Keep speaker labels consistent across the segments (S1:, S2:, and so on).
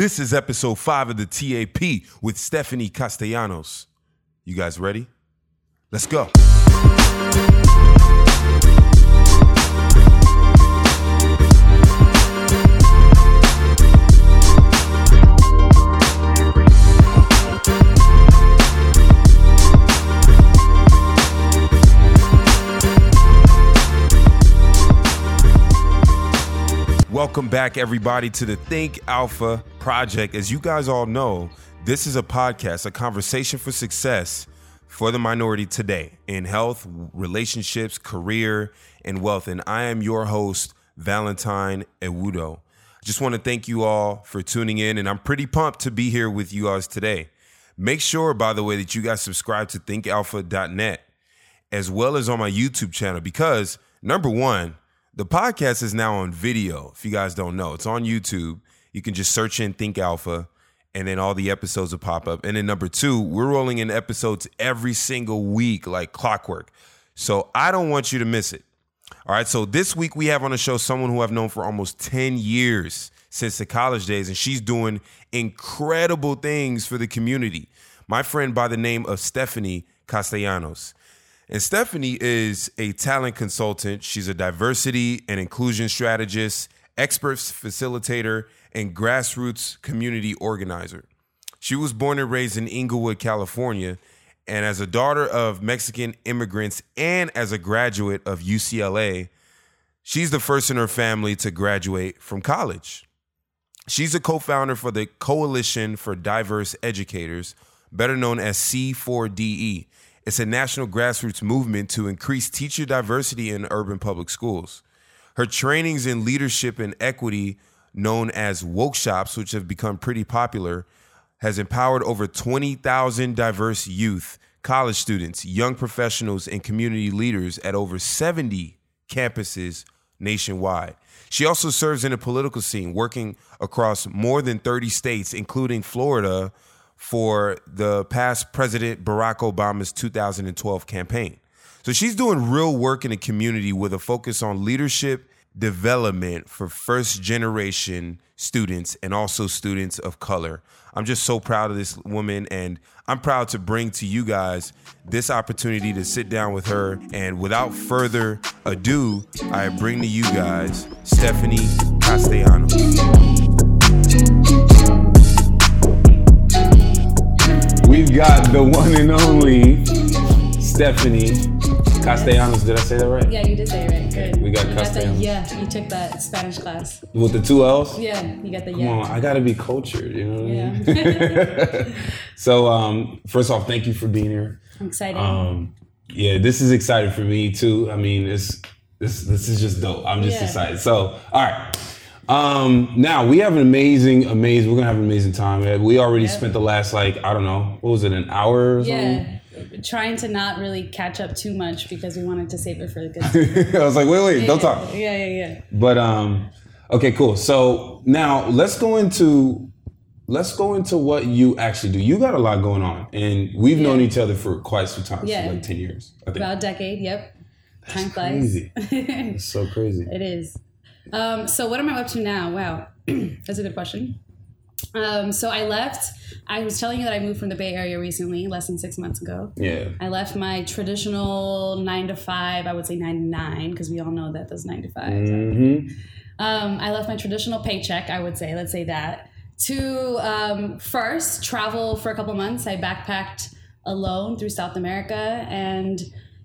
S1: This is episode five of the TAP with Stephanie Castellanos. You guys ready? Let's go. Welcome back, everybody, to the Think Alpha Project. As you guys all know, this is a podcast, a conversation for success for the minority today in health, relationships, career, and wealth. And I am your host, Valentine Ewudo. I just want to thank you all for tuning in, and I'm pretty pumped to be here with you guys today. Make sure, by the way, that you guys subscribe to thinkalpha.net as well as on my YouTube channel because, number one, the podcast is now on video. If you guys don't know, it's on YouTube. You can just search in Think Alpha and then all the episodes will pop up. And then number two, we're rolling in episodes every single week like clockwork. So I don't want you to miss it. All right. So this week we have on the show someone who I've known for almost 10 years since the college days, and she's doing incredible things for the community. My friend by the name of Stephanie Castellanos. And Stephanie is a talent consultant. She's a diversity and inclusion strategist, expert facilitator, and grassroots community organizer. She was born and raised in Inglewood, California. And as a daughter of Mexican immigrants and as a graduate of UCLA, she's the first in her family to graduate from college. She's a co founder for the Coalition for Diverse Educators, better known as C4DE. It's a national grassroots movement to increase teacher diversity in urban public schools. Her trainings in leadership and equity, known as woke shops, which have become pretty popular, has empowered over 20,000 diverse youth, college students, young professionals, and community leaders at over 70 campuses nationwide. She also serves in the political scene, working across more than 30 states, including Florida, for the past President Barack Obama's 2012 campaign. So she's doing real work in the community with a focus on leadership development for first generation students and also students of color. I'm just so proud of this woman and I'm proud to bring to you guys this opportunity to sit down with her. And without further ado, I bring to you guys Stephanie Castellanos. We've got the one and only Stephanie Castellanos. Did I say that right?
S2: Yeah, you did say it right. Good.
S1: We got
S2: you got the,
S1: Castellanos.
S2: Yeah, you took that Spanish class.
S1: With the two L's?
S2: Yeah, you got the
S1: Come
S2: yeah.
S1: on, I gotta be cultured, you know what I mean?
S2: Yeah.
S1: So, um, first off, thank you for being here.
S2: I'm excited.
S1: Um, yeah, this is exciting for me too. I mean, it's this this is just dope. I'm just
S2: Yeah.
S1: excited. So, all right. Um, now we have an amazing, amazing. We're gonna have an amazing time. We already
S2: Yeah.
S1: spent the last like I don't know, what was it, an hour or something?
S2: yeah. Trying to not really catch up too much because we wanted to save it for the good.
S1: I was like, wait, wait, don't talk.
S2: Yeah, yeah, yeah.
S1: But um, okay, cool. So now let's go into let's go into what you actually do. You got a lot going on, and we've known each other for quite some time,
S2: Yeah.
S1: like ten years. I think.
S2: About a decade. Yep. Time flies.
S1: crazy. It's so crazy.
S2: It is. Um, so what am I up to now? Wow, that's a good question. Um, so I left. I was telling you that I moved from the Bay Area recently, less than six months ago.
S1: Yeah.
S2: I left my traditional nine to five. I would say nine to nine because we all know that those nine to five.
S1: hmm
S2: Um, I left my traditional paycheck. I would say, let's say that to um, first travel for a couple months. I backpacked alone through South America and.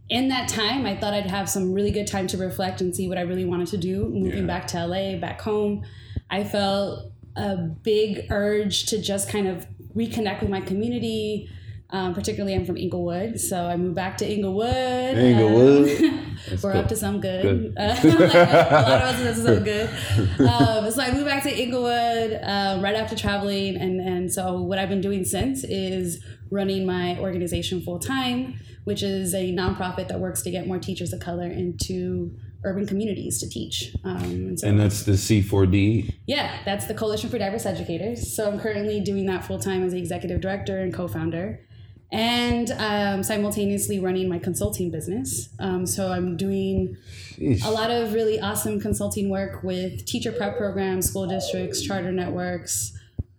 S2: In that time, I thought I'd have some really good time to reflect and see what I really wanted to do. Moving
S1: Yeah.
S2: back to LA, back home, I felt a big urge to just kind of reconnect with my community. Um, particularly, I'm from Inglewood, so I moved back to Inglewood.
S1: Inglewood.
S2: Um, we're
S1: cool.
S2: up to some good.
S1: Good.
S2: Uh, a lot of us are up to some good. Um, so I moved back to Inglewood uh, right after traveling, and and so what I've been doing since is running my organization full time, which is a nonprofit that works to get more teachers of color into urban communities to teach. Um, and so
S1: And that's the C4D.
S2: yeah, that's the Coalition for Diverse Educators. So I'm currently doing that full time as the executive director and co founder. And um, simultaneously running my consulting business. Um, so I'm doing a lot of really awesome consulting work with teacher prep programs, school districts, charter networks,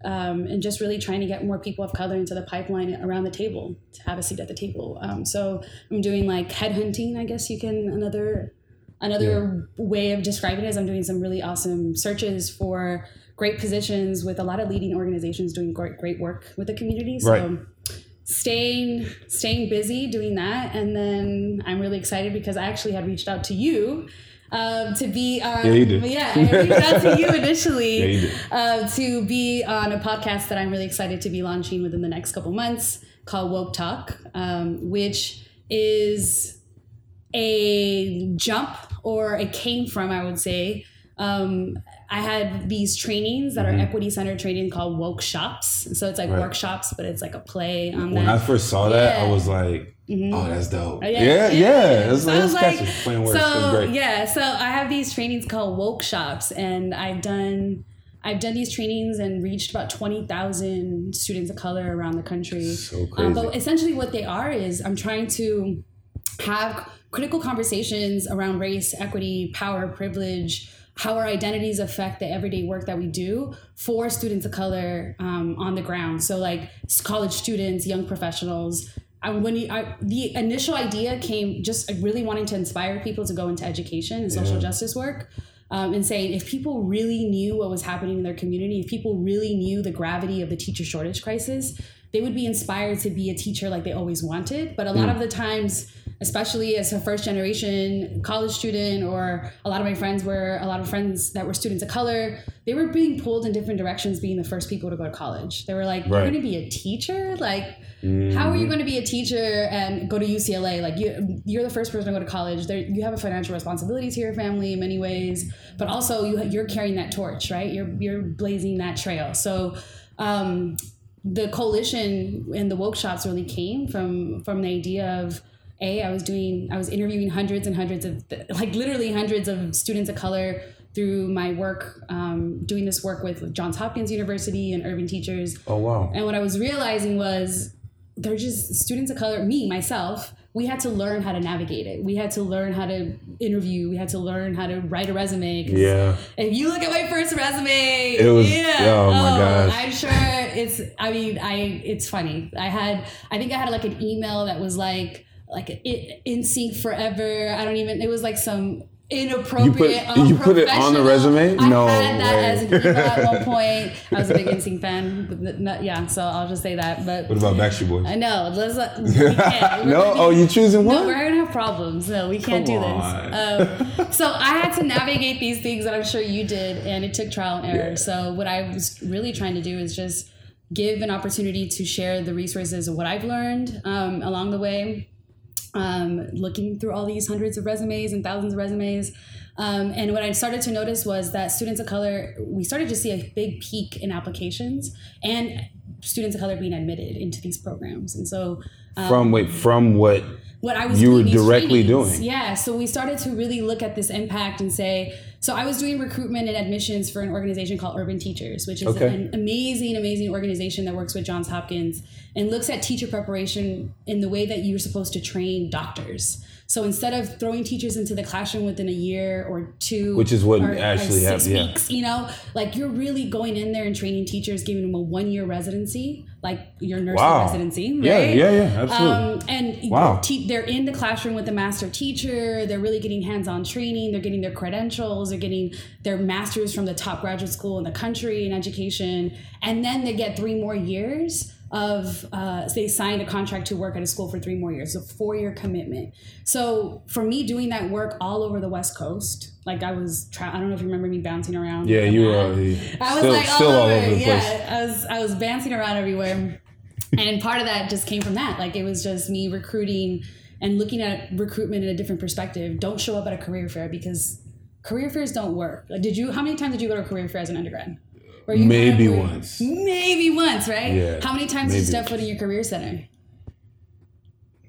S2: um, and just really trying to get more people of color into the pipeline around the table to have a seat at the table. Um, so I'm doing like headhunting, I guess you can another another way of describing it is I'm doing some really awesome searches for great positions with a lot of leading organizations doing great great work with the community. So
S1: Right.
S2: staying staying busy doing that, and then I'm really excited because I actually had reached out to you. Um, to be on,
S1: Yeah, you did.
S2: yeah, I reached out to you initially
S1: Yeah, you did.
S2: uh, to be on a podcast that I'm really excited to be launching within the next couple months called Woke Talk, um, which is a jump or it came from, I would say. Um, I had these trainings that are equity centered training called woke shops. So it's like
S1: Mm-hmm. Right.
S2: workshops, but it's like a play on
S1: When
S2: that.
S1: I first saw that, I was like,
S2: Mhm.
S1: "Oh, that's dope."
S2: Oh,
S1: yeah,
S2: yeah.
S1: yeah, It's,
S2: So I was
S1: it's
S2: like- so yeah, so I have these trainings called woke shops, and I've done I've done these trainings and reached about twenty thousand students of color around the country.
S1: So
S2: Um,
S1: crazy.
S2: but essentially, what they are is I'm trying to have critical conversations around race, equity, power, privilege, how our identities affect the everyday work that we do for students of color um, on the ground. So, like college students, young professionals. I, when you, I, the initial idea came just really wanting to inspire people to go into education and social
S1: Yeah.
S2: justice work. Um, and saying if people really knew what was happening in their community, if people really knew the gravity of the teacher shortage crisis, they would be inspired to be a teacher like they always wanted. But a lot of the times, especially as a first generation college student, or a lot of my friends were a lot of friends that were students of color, they were being pulled in different directions, being the first people to go to college. They were like, "You're going to be a teacher? Like, how are you going to be a teacher and go to UCLA? Like you, you're the first person to go to college. There, you have a financial responsibility to your family in many ways, but also you, you're carrying that torch, right? You're you're blazing that trail. So. Um, the coalition and the woke shops really came from from the idea of a i was doing i was interviewing hundreds and hundreds of like literally hundreds of students of color through my work um, doing this work with johns hopkins university and urban teachers
S1: oh wow.
S2: and what I was realizing was they're just students of color, me, myself, we had to learn how to navigate it. We had to learn how to interview. We had to learn how to write a resume.
S1: Yeah.
S2: If you look at my first resume,
S1: It was-
S2: yeah.
S1: oh my gosh.
S2: I'm sure it's, I mean, I, it's funny. I had, I think I had like an email that was like, like in, NSYNC forever. I don't even, it was like some inappropriate.
S1: you put it on the
S2: unprofessional-
S1: resume?
S2: I
S1: No
S2: had that
S1: way.
S2: as an email at one point. I was a big NSYNC fan. but n- n- Yeah, so I'll just say that. But
S1: What about Backstreet Boys?
S2: I know. Let's not, we can't.
S1: No.
S2: gonna
S1: Oh, you choosing
S2: no,
S1: one?
S2: we're gonna have problems. No, we can't
S1: Come
S2: do
S1: on.
S2: this. Um, so I had to navigate these things that I'm sure you did, and it took trial and error.
S1: Yeah.
S2: So what I was really trying to do is just give an opportunity to share the resources of what I've learned um, along the way, um, looking through all these hundreds of resumes and thousands of resumes. Um, and what I started to notice was that students of color, we started to see a big peak in applications and students of color being admitted into these programs. And so um,
S1: From wait, from what?
S2: what I was
S1: you
S2: doing
S1: were directly
S2: trainings.
S1: doing.
S2: Yeah, so we started to really look at this impact and say, so I was doing recruitment and admissions for an organization called Urban Teachers, which is
S1: Okay.
S2: an amazing, amazing organization that works with Johns Hopkins and looks at teacher preparation in the way that you're supposed to train doctors. So instead of throwing teachers into the classroom within a year or two,
S1: Which is what
S2: or, or
S1: actually
S2: six
S1: hap- yeah.
S2: weeks, you know, like you're really going in there and training teachers, giving them a one year residency, like your nursing
S1: Wow.
S2: residency,
S1: Yeah,
S2: right?
S1: yeah, yeah, absolutely.
S2: Um, and
S1: Wow.
S2: they're, te- they're in the classroom with the master teacher. They're really getting hands-on training. They're getting their credentials. They're getting their masters from the top graduate school in the country in education, and then they get three more years of uh, they signed a contract to work at a school for three more years, a four-year commitment. So for me, doing that work all over the West Coast, like I was, tra- I don't know if you remember me bouncing around.
S1: Yeah, you were uh,
S2: I was
S1: still,
S2: like
S1: still
S2: all,
S1: all
S2: over.
S1: over the
S2: yeah,
S1: place.
S2: I was I was bouncing around everywhere, and part of that just came from that. Like it was just me recruiting and looking at recruitment in a different perspective. Don't show up at a career fair because career fairs don't work. Like, did you? How many times did you go to a career fair as an undergrad? Where you
S1: Maybe once.
S2: Maybe once, right?
S1: Yeah,
S2: How many times did you step foot in your career center?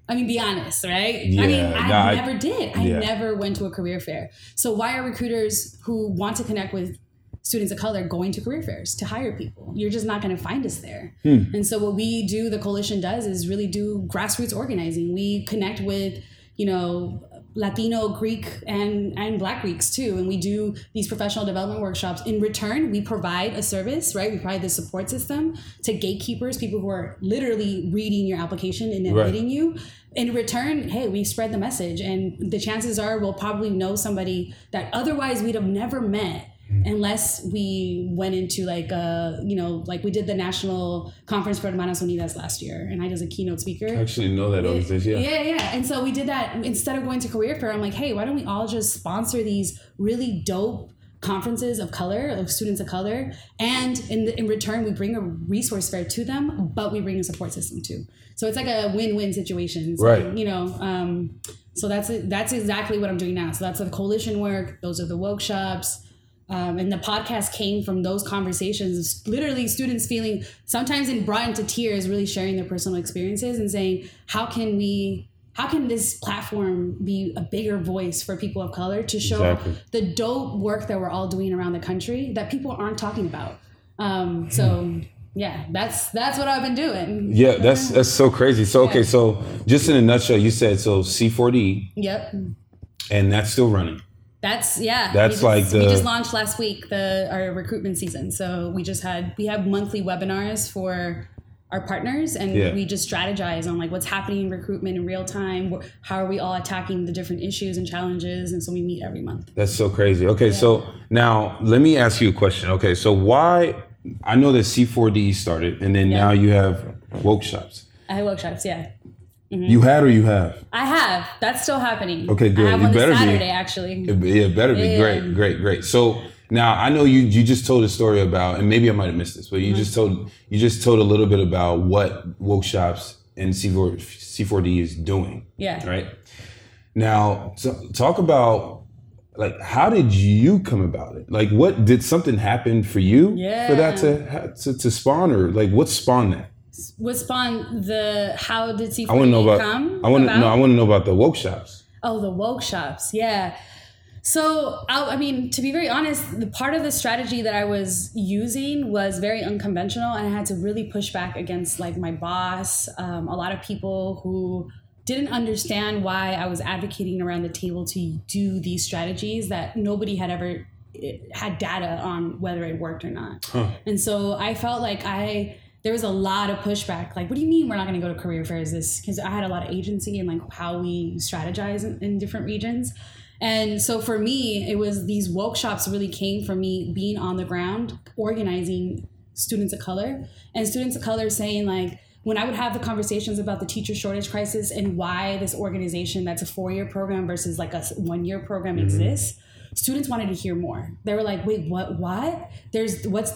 S2: I mean, be honest, right? I
S1: Yeah,
S2: mean, I
S1: nah, I-
S2: never did. I
S1: yeah.
S2: never went to a career fair. So why are recruiters who want to connect with students of color going to career fairs to hire people? You're just not going to find us there.
S1: Hmm.
S2: And so what we do, the coalition does, is really do grassroots organizing. We connect with, you know, Latino, Greek, and and Black Greeks too. And we do these professional development workshops. In return, we provide a service, right? We provide the support system to gatekeepers, people who are literally reading your application and
S1: Right.
S2: admitting you. In return, hey, we spread the message, and the chances are we'll probably know somebody that otherwise we'd have never met unless we went into like uh you know like we did the national conference for Hermanas Unidas last year, and I was a keynote speaker.
S1: I actually know that organization. Yeah.
S2: Yeah, yeah. And so we did that instead of going to career fair. I'm like, hey, why don't we all just sponsor these really dope conferences of color of students of color and in, the, in return we bring a resource fair to them but we bring a support system too so it's like a win-win situation So,
S1: Right.
S2: you know um, so that's that's exactly what i'm doing now so that's the coalition work those are the workshops um, and the podcast came from those conversations literally students feeling sometimes in brought into tears really sharing their personal experiences and saying how can we how can this platform be a bigger voice for people of color to show
S1: Exactly.
S2: the dope work that we're all doing around the country that people aren't talking about um, so yeah that's that's what i've been doing
S1: Yeah, that's that's so crazy. So okay, so just in a nutshell, you said so C4D,
S2: yep
S1: and that's still running.
S2: That's yeah.
S1: That's
S2: we
S1: like
S2: just, we just launched last week the our recruitment season. So we just had we have monthly webinars for our partners and
S1: Yeah.
S2: we just strategize on like what's happening in recruitment in real time how are we all attacking the different issues and challenges and so we meet every month
S1: That's so crazy. Okay, so now let me ask you a question. Okay, so why I know that C4D started, and then
S2: Yeah.
S1: now you have workshops.
S2: i have workshops yeah Mm-hmm.
S1: You had or you have?
S2: i have that's still happening
S1: Okay, good.
S2: i have
S1: You better be.
S2: saturday actually
S1: It, yeah, it better be
S2: Yeah.
S1: great, great, great. So now I know you you just told a story about, and maybe I might have missed this, but you mm-hmm. just told you just told a little bit about what workshops and C4 C4D is doing.
S2: yeah
S1: right? Now, so talk about like how did you come about it? Like, what did something happen for you for that to, to to spawn, or like what spawned that?
S2: What spawned the how did c
S1: I want to know about.
S2: come
S1: I want to no. I want to know about the workshops.
S2: Oh, the woke shops. Yeah. So, I, I mean, to be very honest, the part of the strategy that I was using was very unconventional, and I had to really push back against like my boss, um, a lot of people who didn't understand why I was advocating around the table to do these strategies that nobody had ever eh, had data on whether it worked or not.
S1: Huh.
S2: And so I felt like I there was a lot of pushback. Like, what do you mean we're not going to go to career fairs? This because I had a lot of agency in like how we strategize in, in different regions. And so for me, it was these woke shops really came from me being on the ground, organizing students of color and students of color saying like when I would have the conversations about the teacher shortage crisis and why this organization that's a four year program versus like a one year program mm-hmm. exists, students wanted to hear more. They were like, wait, what, what? There's what's,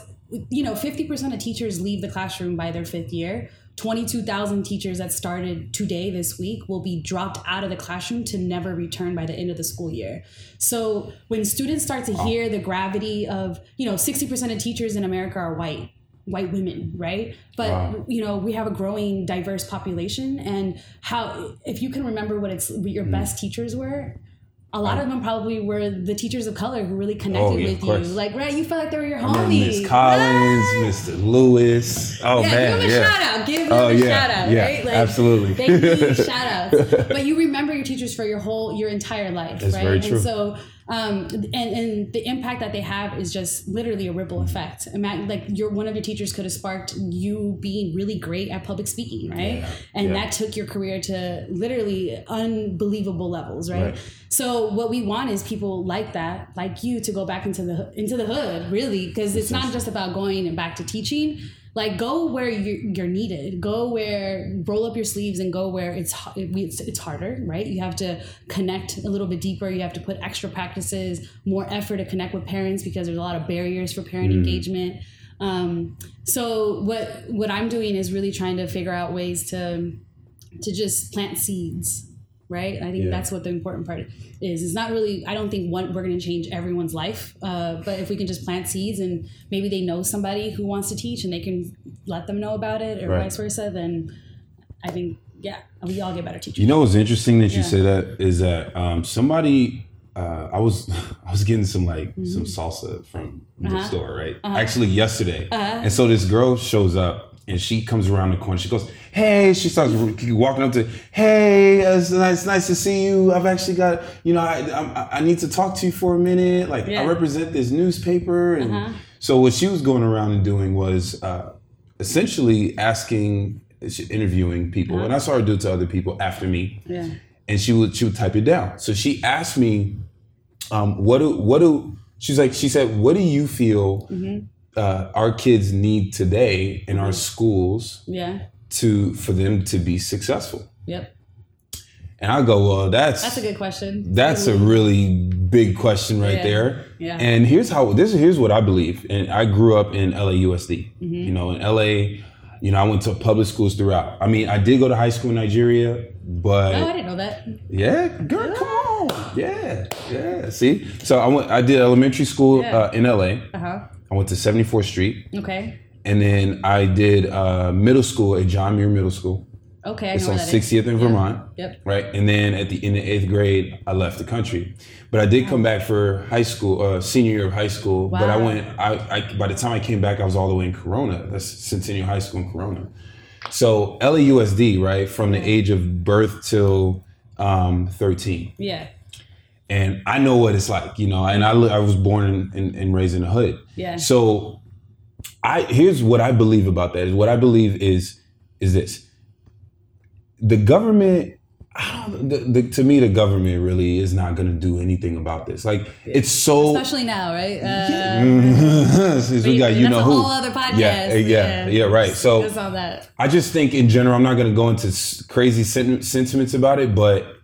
S2: you know, 50% of teachers leave the classroom by their fifth year. 22,000 teachers that started today, this week, will be dropped out of the classroom to never return by the end of the school year. So when students start to hear the gravity of, you know, 60% of teachers in America are white, white women, right? But
S1: Wow.
S2: you know, we have a growing diverse population and how if you can remember what it's what your mm-hmm. best teachers were, a lot oh. of them probably were the teachers of color who really connected
S1: Oh, yeah,
S2: with you. Like, right, you felt like they were your homies.
S1: Miss Collins,
S2: Right?
S1: Mr. Lewis. Oh
S2: yeah,
S1: man,
S2: give them a
S1: yeah.
S2: shout out. Give them
S1: Oh,
S2: a
S1: yeah,
S2: shout out,
S1: yeah,
S2: right?
S1: absolutely.
S2: They need shout outs. But you remember your teachers for your whole your entire life,
S1: That's
S2: right?
S1: very true.
S2: And so um and, and the impact that they have is just literally a ripple effect. Imagine like your one of your teachers could have sparked you being really great at public speaking, right? And
S1: yeah.
S2: that took your career to literally unbelievable levels, right?
S1: Right.
S2: So what we want is people like that, like you, to go back into the into the hood, really, because it's not just about going and back to teaching. Like go where you're, you're needed. Go where roll up your sleeves and go where it's it's it's harder, right? You have to connect a little bit deeper. You have to put extra practices, more effort to connect with parents because there's a lot of barriers for parent engagement. Um, so what what I'm doing is really trying to figure out ways to to just plant seeds right i think
S1: Yeah.
S2: that's what the important part is it's not really i don't think one we're going to change everyone's life uh, but if we can just plant seeds and maybe they know somebody who wants to teach and they can let them know about it or
S1: Right.
S2: vice versa then i think yeah we all get better teachers
S1: You know what's interesting that you
S2: Yeah.
S1: say that is that um, somebody uh, I was I was getting some like some salsa from the
S2: Mm-hmm. Uh-huh.
S1: store right actually yesterday and so this girl shows up and she comes around the corner. She goes, "Hey!" She starts walking up to, "Hey, it's nice, nice to see you. I've actually got, you know, I, I, I need to talk to you for a minute. Like,
S2: Yeah.
S1: I represent this newspaper." And
S2: Uh-huh.
S1: so, what she was going around and doing was uh, essentially asking, interviewing people,
S2: Uh-huh.
S1: and I saw her do it to other people after me
S2: Yeah.
S1: and she would she would type it down. So she asked me, um, "What do what do?" She's like, she said, "What do you feel
S2: Mm-hmm.
S1: Uh, our kids need today in our schools
S2: Yeah.
S1: to for them to be successful?"
S2: Yep.
S1: And I go, "Well, that's
S2: That's a good question.
S1: that's a really big question right
S2: Yeah.
S1: there."
S2: Yeah.
S1: And here's how this here's what I believe. And I grew up in LAUSD.
S2: Mm-hmm.
S1: You know, in LA. You know, I went to public schools throughout. I mean, I did go to high school in Nigeria, but
S2: Oh, I didn't know that.
S1: yeah, girl, come on. Yeah, yeah. See, so I went. I did elementary school
S2: Yeah.
S1: uh, in LA.
S2: Uh huh.
S1: I went to 74th Street,
S2: Okay.
S1: and then I did uh, middle school at John Muir Middle School.
S2: Okay. I
S1: It's
S2: know
S1: on
S2: where that is.
S1: 60th in Vermont.
S2: Yep.
S1: Right, and then at the end of eighth grade, I left the country, but I did come back for high school, uh, senior year of high school. Wow. But I went. I, I by the time I came back, I was all the way in Corona. That's Centennial High School in Corona. So LAUSD, right, from the age of birth till um, 13
S2: Yeah.
S1: And I know what it's like, you know. And I I was born and, and, raised in the hood.
S2: Yeah.
S1: So, I here's what I believe about that. Is what I believe is is this: the government. I don't. The, the, to me, the government really is not going to do anything about this. Like it's so.
S2: Especially now, right? Uh,
S1: Since we got you know
S2: a
S1: who.
S2: whole other podcast.
S1: Yeah, yeah, yeah, right. So. I just think in general, I'm not going to go into crazy sen- sentiments about it, but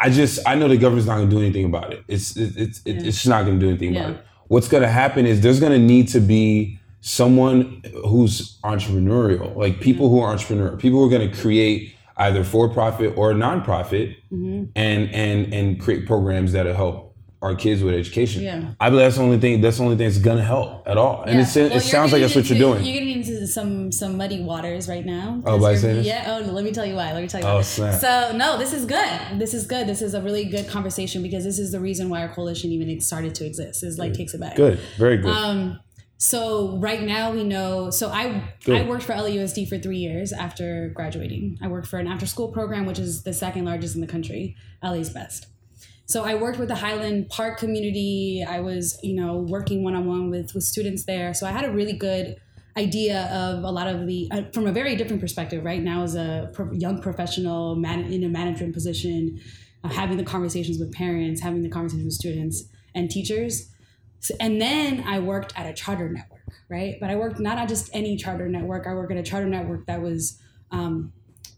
S1: I just I know the government's not going to do anything about it. It's it, it's it, it's just not going to do anything about it. What's going to happen is there's going to need to be someone who's entrepreneurial, like people who are entrepreneur, people who are going to create either for profit or nonprofit,
S2: Mm-hmm.
S1: and and and create programs that'll help our kids with education.
S2: Yeah.
S1: I believe that's the only thing. That's the only thing that's going to help at all. And
S2: Yeah.
S1: it's,
S2: Well,
S1: it sounds like that's what you're doing.
S2: You're getting into some some muddy waters right now.
S1: Oh, by?
S2: Yeah. Oh, let me tell you why. Let me tell you
S1: Oh,
S2: why.
S1: snap.
S2: So no, this is good. This is good. This is a really good conversation because this is the reason why our coalition even started to exist. Is like takes it back.
S1: Good, very good.
S2: Um, so right now we know. So I
S1: Good.
S2: I worked for LAUSD for three years after graduating. I worked for an after school program, which is the second largest in the country. LA's best. So I worked with the Highland Park community. I was, you know, working one on one with with students there. So I had a really good idea of a lot of the uh, from a very different perspective. Right now, as a pro- young professional man, in a management position, uh, having the conversations with parents, having the conversations with students and teachers. So, and then I worked at a charter network, right? But I worked not at just any charter network. I worked at a charter network that was um,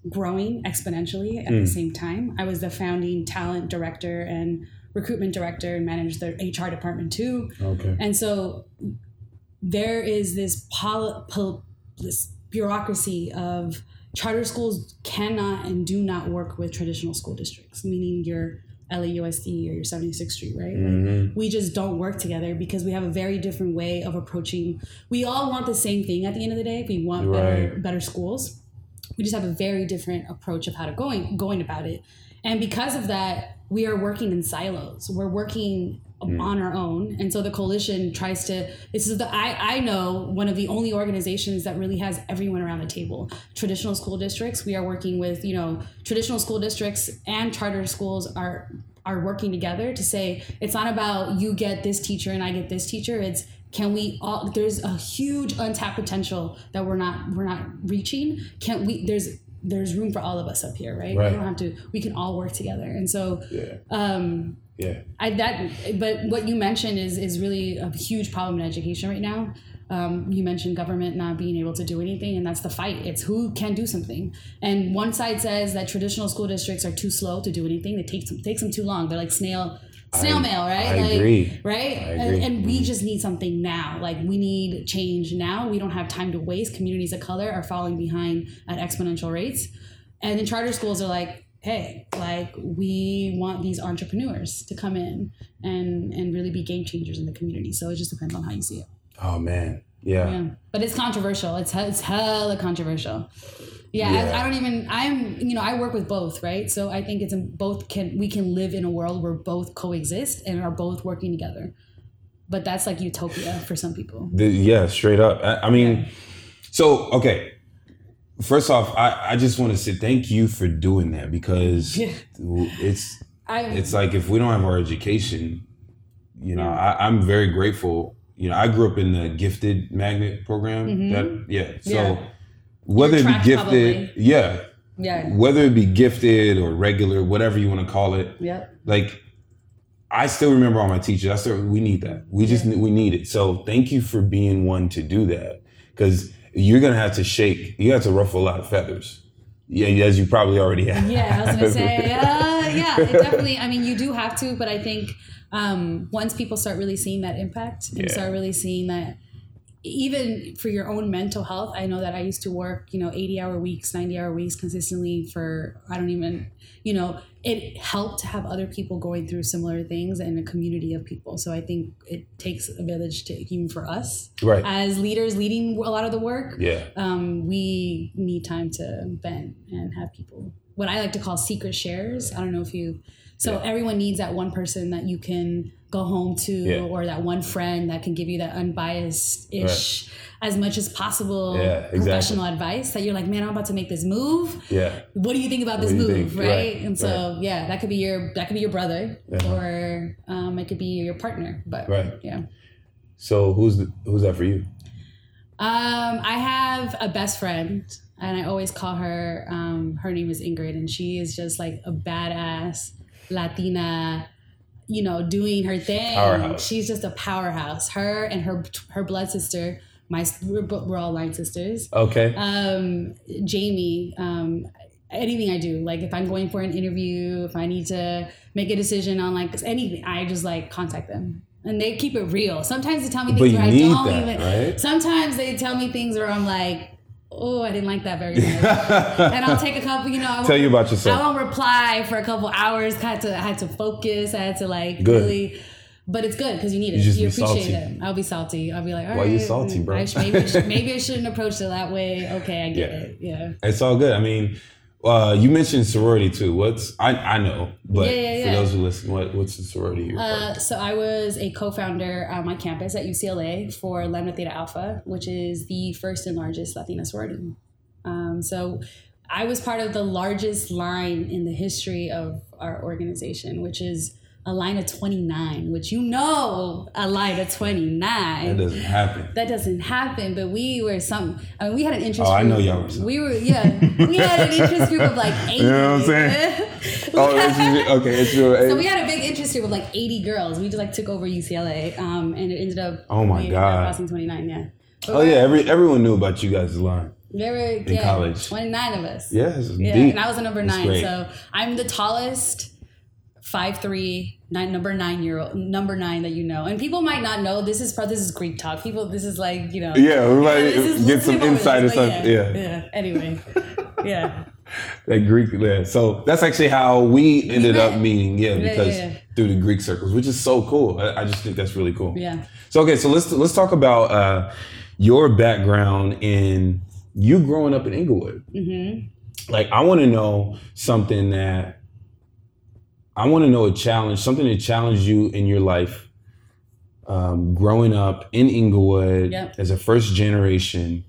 S2: growing exponentially at the same time. I was the founding talent director and recruitment director and managed the HR department too.
S1: okay.
S2: And so there is this, pol- pol- this bureaucracy of charter schools cannot and do not work with traditional school districts, meaning your LAUSD or your 76th Street, right? Like, mm-hmm. we just don't work together because we have a very different way of approaching. We all want the same thing at the end of the day. We want better, better schools. We just have a very different approach of how to going going about it. And because of that, we are working in silos. We're working on our own. And so the coalition tries to this is the I I know one of the only organizations that really has everyone around the table. Traditional school districts, we are working with, you know, traditional school districts and charter schools are are working together to say it's not about you get this teacher and I get this teacher. It's can we all there's a huge untapped potential that we're not we're not reaching. Can't we there's there's room for all of us up here, right?
S1: Right.
S2: We don't have to we can all work together. And so
S1: Yeah.
S2: um
S1: Yeah.
S2: I that but what you mentioned is is really a huge problem in education right now. Um, you mentioned government not being able to do anything, and that's the fight. It's who can do something. And one side says that traditional school districts are too slow to do anything. It takes them takes them too long. They're like snail snail
S1: I-
S2: mail, right?
S1: I
S2: like,
S1: agree.
S2: Right?
S1: I
S2: And,
S1: agree. Mm-hmm.
S2: and we just need something now. Like we need change now. We don't have time to waste. Communities of color are falling behind at exponential rates. And then charter schools are like, hey, like we want these entrepreneurs to come in and and really be game changers in the community. So it just depends on how you see it.
S1: Oh man. Yeah.
S2: Yeah, but it's controversial. It's it's hella controversial. Yeah,
S1: Yeah.
S2: I, I don't even. I'm you know I work with both, right? So I think it's in both can we can live in a world where both coexist and are both working together. But that's like utopia for some people.
S1: The- yeah, straight up. I, I mean, So okay, first off, I, I just want to say thank you for doing that because it's
S2: I
S1: it's like if we don't have our education, you know, I, I'm very grateful. You know, I grew up in the gifted magnet program.
S2: Mhm.
S1: That yeah. So
S2: Yeah.
S1: whether it be gifted,
S2: probably.
S1: yeah,
S2: yeah.
S1: whether it be gifted or regular, whatever you want to call it,
S2: Yep.
S1: like I still remember all my teachers. I still we need that. We just
S2: Yeah.
S1: we need it. So thank you for being one to do that because you're gonna have to shake. You have to ruffle a lot of feathers. Yeah, as you probably already have.
S2: Yeah, I was gonna say, uh, yeah, it definitely. I mean, you do have to, but I think um, once people start really seeing that impact and
S1: Yeah.
S2: start really seeing that, even for your own mental health, I know that I used to work, you know, eighty hour weeks, ninety hour weeks consistently for I don't even, you know, it helped to have other people going through similar things and a community of people. So I think it takes a village to even for us
S1: Right.
S2: as leaders leading a lot of the work
S1: yeah.
S2: um, we need time to vent and have people what I like to call secret shares. I don't know if you so
S1: Yeah.
S2: everyone needs that one person that you can go home to
S1: Yeah.
S2: or that one friend that can give you that unbiased ish as much as possible
S1: Yeah, exactly.
S2: professional advice that you're like, man, I'm about to make this move.
S1: Yeah.
S2: What do you think about this
S1: What you
S2: move? Right?
S1: Right,
S2: And so yeah, that could be your that could be your brother
S1: Uh-huh.
S2: or um, it could be your partner. But
S1: Right.
S2: yeah.
S1: So who's the, who's that for you?
S2: Um, I have a best friend, and I always call her. Um, her name is Ingrid, and she is just like a badass Latina. You know, doing her thing.
S1: Powerhouse.
S2: She's just a powerhouse. Her and her her blood sister. My we're, we're all line sisters.
S1: Okay.
S2: Um, Jamie. Um, anything I do, like if I'm going for an interview, if I need to make a decision on like anything, I just like contact them. And they keep it real. Sometimes they tell me
S1: But
S2: things
S1: you
S2: where I don't
S1: that,
S2: even
S1: right?
S2: sometimes they tell me things where I'm like, oh, I didn't like that very much. and I'll take a couple, you know, I
S1: Tell you about yourself.
S2: I won't reply for a couple hours. I had to, I had to focus. I had to like
S1: Good.
S2: really, but it's good because you need it.
S1: You
S2: You, appreciate
S1: salty.
S2: it. I'll be salty. I'll be like, all
S1: Why you salty, bro?
S2: I sh- maybe, I sh- maybe I shouldn't approach it that way. Okay, I get
S1: Yeah.
S2: it. Yeah.
S1: It's all good. I mean, uh, you mentioned sorority too. What's I I know, but
S2: Yeah, yeah,
S1: for those who listen, what what's the sorority
S2: Uh, so I was a co-founder on my campus at UCLA for Lambda Theta Alpha, which is the first and largest Latina sorority. Um, so I was part of the largest line in the history of our organization, which is a line of 29, which you know a line of 29.
S1: That doesn't happen.
S2: That doesn't happen, but we were some. I mean, we had an interest.
S1: Oh, I
S2: group.
S1: know y'all were some.
S2: We were, yeah. We had an interest group of like 80.
S1: You know what I'm saying? Oh, it's, okay. It's your.
S2: So we had a big interest group of like 80 girls. We just like took over UCLA, um, and it ended up.
S1: Oh my
S2: we ended up
S1: God.
S2: crossing 29, yeah. But
S1: oh yeah, every everyone knew about you guys' line.
S2: There were yeah,
S1: college.
S2: 29 of us.
S1: Yeah, it's
S2: Yeah,
S1: deep.
S2: and I was a number nine. So I'm the tallest, five three, nine number nine year old number nine that you know. And people might not know this is this is Greek talk. People this is like, you know
S1: Yeah, we might
S2: is-
S1: get some insight or something.
S2: Yeah,
S1: Yeah.
S2: yeah. Anyway. Yeah.
S1: That Greek, yeah. So that's actually how we ended up meeting, yeah, because
S2: yeah.
S1: through the Greek circles, which is so cool. I, I just think that's really cool.
S2: Yeah.
S1: So okay, so let's let's talk about uh, your background in you growing up in Inglewood.
S2: Mm-hmm.
S1: Like, I want to know something that I want to know a challenge, something that challenged you in your life, um, growing up in Inglewood
S2: Yep.
S1: as a first generation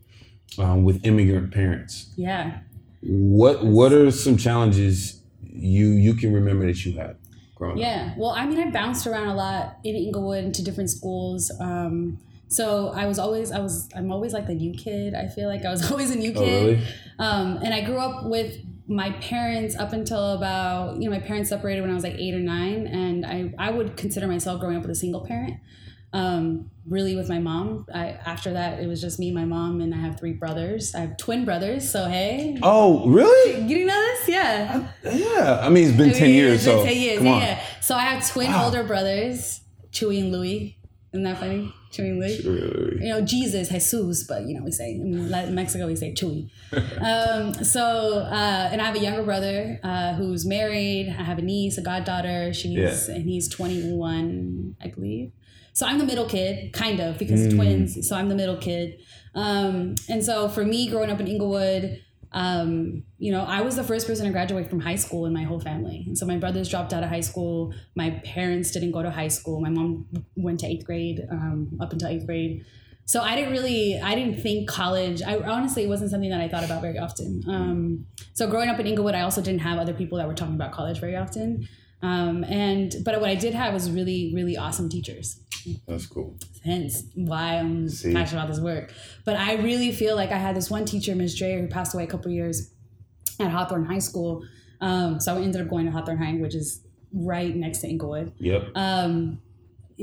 S1: um, with immigrant parents.
S2: Yeah.
S1: What What are some challenges you you can remember that you had growing up?
S2: Yeah. Well, I mean, I bounced around a lot in Inglewood to different schools. Um, so I was always, I was, I'm always like the new kid. I feel like I was always a new
S1: Oh,
S2: kid.
S1: really?
S2: Um, and I grew up with my parents up until about, you know, my parents separated when I was like eight or nine. And I, I would consider myself growing up with a single parent. Um, really with my mom. I, after that, it was just me, and my mom, and I have three brothers. I have twin brothers. So, hey.
S1: Oh, really?
S2: You didn't know this? Yeah.
S1: Yeah. I mean, it's been
S2: I
S1: ten
S2: mean,
S1: years,
S2: it's been
S1: so
S2: 10 years,
S1: come
S2: yeah,
S1: on.
S2: yeah. So I have twin
S1: Wow.
S2: older brothers, Chewy and Louie. Isn't that funny? Louie. You know, Jesus, Jesus, but you know, we say in Latin- Mexico, we say Chewy. um, so, uh, and I have a younger brother uh, who's married. I have a niece, a goddaughter. She's and he's 21, I believe. So I'm the middle kid, kind of, because
S1: Mm.
S2: twins. So I'm the middle kid. Um, and so for me, growing up in Inglewood, um, you know, I was the first person to graduate from high school in my whole family. And so my brothers dropped out of high school. My parents didn't go to high school. My mom went to eighth grade, um, up until eighth grade. so I didn't really, I didn't think college. I honestly, it wasn't something that I thought about very often. Um, so growing up in Inglewood, I also didn't have other people that were talking about college very often. Um, and but what I did have was really, really awesome teachers.
S1: That's cool.
S2: Hence why I'm
S1: See.
S2: passionate about this work. But I really feel like I had this one teacher, Ms. Dreyer, who passed away a couple years at Hawthorne High School. Um, so I ended up going to Hawthorne High, which is right next to Inglewood
S1: Yep.
S2: um,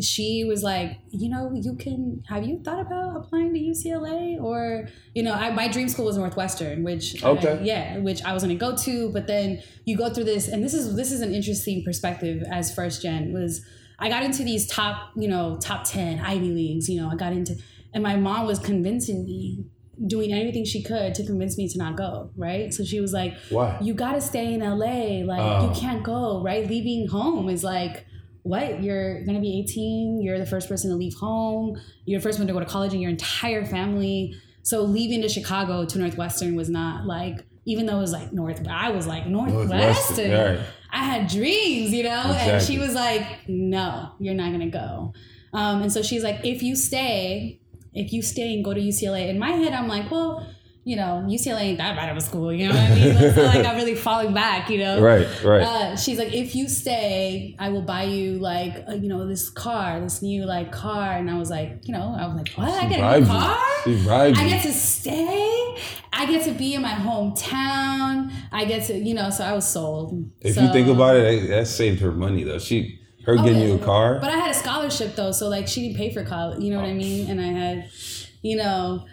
S2: she was like, you know, you can. Have you thought about applying to UCLA or you know, I, my dream school was Northwestern, which I-
S1: Okay.
S2: yeah, which I was going to go to. But then you go through this, and this is this is an interesting perspective as first gen. Was I got into these top, you know, top ten Ivy leagues. You know, I got into, and my mom was convincing me, doing everything she could to convince me to not go. Right. So she was like,
S1: Why?
S2: you got to stay in LA. Like
S1: Oh.
S2: you can't go, right? Leaving home is like what? You're going to be 18, you're the first person to leave home, you're the first one to go to college in your entire family. So leaving to Chicago to Northwestern was not like even though it was like North, I was like Northwestern.
S1: Northwestern, right.
S2: I had dreams, you know? And she was like, no, you're not going to go. Um, and so she's like, if you stay, if you stay and go to UCLA, in my head, I'm like, well, you know, UCLA ain't that bad of a school, you know what I mean? It's not like I'm really falling back, you know?
S1: Right. Right.
S2: Uh, she's like, if you stay, I will buy you like, uh, you know, this car, this new like car. And I was like, you know, I was like, what? I get a new car?
S1: She.
S2: I get to stay. I get to be in my hometown. I get to, you know, so I was sold.
S1: If
S2: So-
S1: you think about it, that, that saved her money though. She her getting you a car.
S2: But I had a scholarship though, so like she didn't pay for college. You know what I mean? And I had, you know,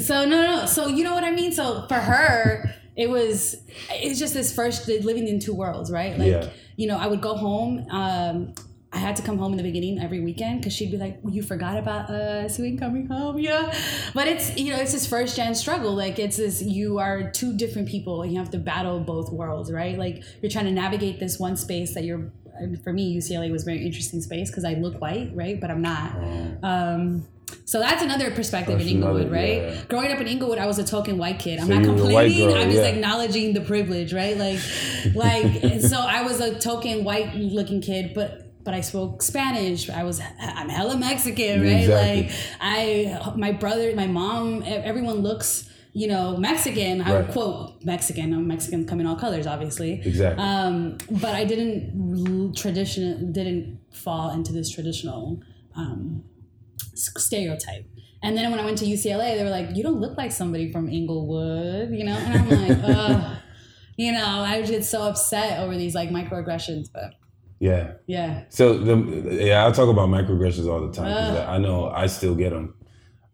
S2: so no, no, no. So you know what I mean? So for her, it was it's just this first living in two worlds, right? Like
S1: Yeah.
S2: you know, I would go home. Um, I had to come home in the beginning every weekend because she'd be like, "You forgot about us. We ain't coming home." Yeah, but it's you know it's this first gen struggle. Like it's this you are two different people and you have to battle both worlds, right? Like you're trying to navigate this one space that you're. For me, UCLA was a very interesting space because I look white, right? But I'm not. Um, so that's another perspective
S1: That's
S2: in Inglewood, right?
S1: yeah.
S2: Growing up in Inglewood, I was a token white kid. I'm
S1: So
S2: not
S1: you were a white
S2: complaining.
S1: girl,
S2: I'm just
S1: yeah.
S2: acknowledging the privilege, right? Like, like, so I was a token white looking kid, but but I spoke Spanish. I was I'm hella Mexican, right?
S1: Exactly.
S2: Like I, my brother, my mom, everyone looks. You know, Mexican. I would
S1: Right.
S2: quote Mexican. I'm Mexican, come in all colors, obviously.
S1: Exactly.
S2: Um, but I didn't tradition didn't fall into this traditional um, stereotype. And then when I went to UCLA, they were like, "You don't look like somebody from Inglewood," you know. And I'm like, Ugh. you know, I would get so upset over these like microaggressions. But
S1: yeah.
S2: yeah,
S1: So the yeah, I talk about microaggressions all the time. 'cause I know I still get them.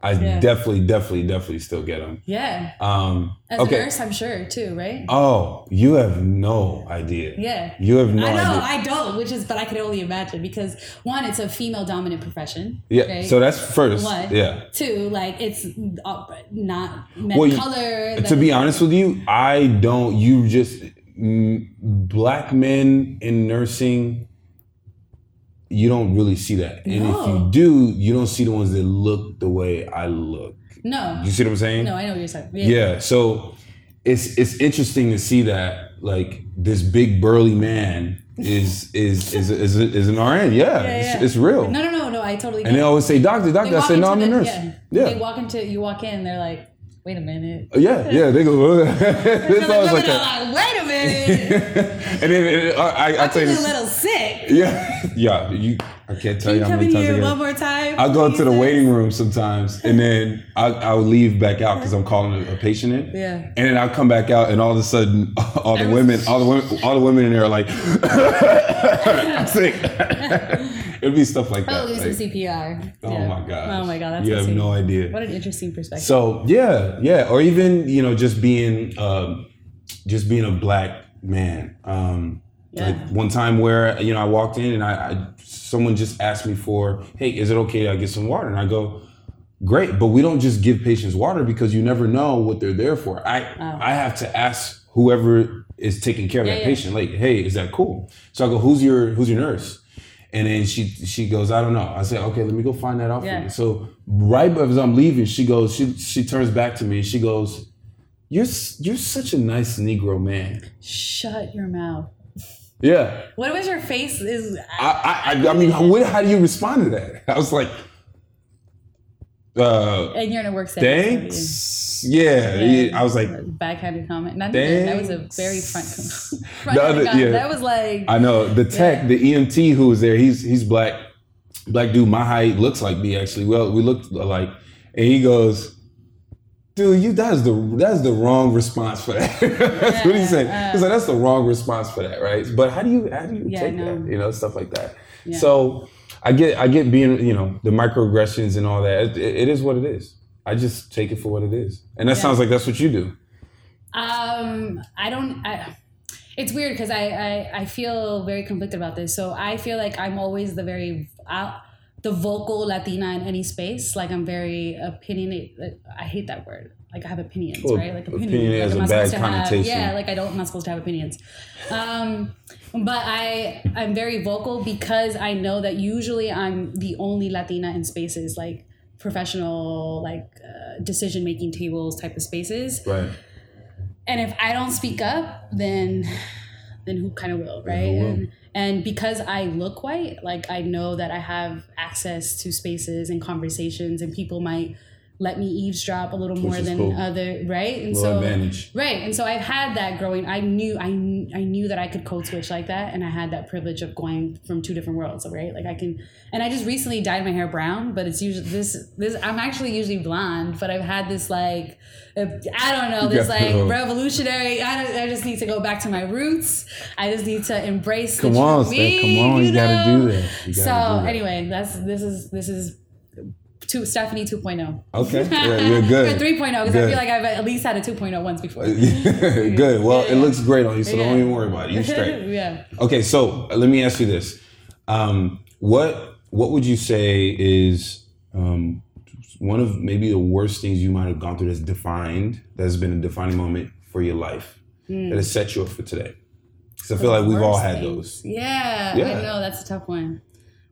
S1: I
S2: Yeah.
S1: definitely, definitely, definitely still get them.
S2: yeah.
S1: Um,
S2: As
S1: okay.
S2: a nurse, I'm sure too, right?
S1: Oh, you have no idea.
S2: Yeah.
S1: You have no
S2: I know,
S1: idea.
S2: I don't, which is, but I can only imagine because one, it's a female dominant profession.
S1: yeah.
S2: right?
S1: So that's first.
S2: One.
S1: Yeah.
S2: Two, like it's uh, not men
S1: Well,
S2: color.
S1: To be honest with you, I don't. You just black men in nursing. You don't really see that, and if you do, you don't see the ones that look the way I look.
S2: no,
S1: You see what I'm saying?
S2: no, I know what you're saying.
S1: Yeah. So it's it's interesting to see that like this big burly man is is is is, is an RN. Yeah,
S2: Yeah,
S1: it's,
S2: yeah.
S1: it's real.
S2: No, no, no, no. I totally.
S1: And they
S2: it.
S1: always say, "Doctor, doctor." I say, "No, I'm a nurse."
S2: Yeah.
S1: Yeah.
S2: They walk into, you walk in, they're like, wait a minute.
S1: Uh, yeah, yeah, they go. it's always
S2: like,
S1: like that.
S2: wait a minute.
S1: and then and uh, I, I,
S2: I
S1: tell you
S2: a little sick.
S1: Yeah, yeah. You, I can't tell
S2: Can
S1: you
S2: you
S1: how many times I
S2: here one more time?
S1: I'll go to the waiting room sometimes, and then I'll, I'll leave back out because I'm calling a, patient in.
S2: Yeah.
S1: And then I'll come back out, and all of a sudden, all the women, all the women, all the women in there are like, "I'm sick." It'd be stuff like that.
S2: Probably
S1: like,
S2: CPR.
S1: oh
S2: Yeah.
S1: my god!
S2: Oh my god, that's
S1: you have
S2: sweet.
S1: no idea.
S2: What an interesting perspective.
S1: So yeah, yeah, or even you know just being um, just being a black man. Um,
S2: Yeah.
S1: Like one time where you know I walked in and I, I someone just asked me for, hey, is it okay I get some water? And I go, great, but we don't just give patients water because you never know what they're there for. I I have to ask whoever is taking care of
S2: Yeah,
S1: that
S2: yeah.
S1: patient, like, hey, is that cool? So I go, who's your who's your nurse? And then she she goes, I don't know. I say, okay, let me go find that out
S2: Yeah.
S1: for you. So right as I'm leaving, she goes, she she turns back to me and she goes, you're you're such a nice Negro man.
S2: Shut your mouth.
S1: Yeah.
S2: What was your face? Is
S1: I, I, I- I mean, what, how do you respond to that? I was like, Uh,
S2: and you're in a work setting.
S1: thanks. Yeah, yeah, I was like,
S2: backhanded comment. That was a very front. front
S1: The other-
S2: comment.
S1: yeah.
S2: That was like.
S1: I know the tech,
S2: Yeah.
S1: the EMT who was there. He's he's black, black dude. My height looks like me actually. Well, we look alike, and he goes, "Dude, you that's the that's the wrong response for that." that's what he said. He's like, uh, "That's the wrong response for that, right?" But how do you how do you
S2: Yeah,
S1: take
S2: know.
S1: that? You know, stuff like that.
S2: Yeah.
S1: So I get I get being you know the microaggressions and all that. It, it is what it is. I just take it for what it is, and that
S2: Yeah.
S1: sounds like that's what you do.
S2: Um, I don't. I, it's weird because I, I I feel very conflicted about this. So I feel like I'm always the very uh, the vocal Latina in any space. Like I'm very opinionated. I hate that word. Like I have opinions,
S1: Well,
S2: right? Like
S1: opinion
S2: Like,
S1: has
S2: I'm
S1: a bad
S2: to have-
S1: connotation.
S2: yeah, like I don't. I'm not supposed to have opinions. Um, but I I'm very vocal because I know that usually I'm the only Latina in spaces like professional like uh, decision making tables type of spaces
S1: Right.
S2: and if I don't speak up, then then who kind of will, right?
S1: will?
S2: And, and because I look white, like I know that I have access to spaces and conversations, and people might let me eavesdrop a little more than
S1: cool.
S2: other, right? And
S1: so advantage.
S2: Right, and so I've had that growing. I knew I kn- I knew that I could code switch like that, and I had that privilege of going from two different worlds. Right, like I can, and I just recently dyed my hair brown, but it's usually this this. I'm actually usually blonde, but I've had this like, I don't know, this like revolutionary. I don't, I just need to go back to my roots. I just need to embrace.
S1: Come on,
S2: me,
S1: come on, you gotta
S2: know?
S1: do that. Gotta
S2: so
S1: do that.
S2: anyway, that's this is this is. Two, Stephanie 2.0.
S1: Okay, yeah, you're good.
S2: Or 3.0 because I feel like I've at least had a 2.0 once before.
S1: Good. Well, it looks great on you, so
S2: Yeah.
S1: don't even worry about it. You're straight.
S2: yeah.
S1: Okay, so uh, let me ask you this: um, what what would you say is um, one of maybe the worst things you might have gone through that's defined, that's been a defining moment for your life that has set you up for today? Because I feel like we've all had
S2: things.
S1: those.
S2: Yeah,
S1: Yeah.
S2: I know that's a tough one.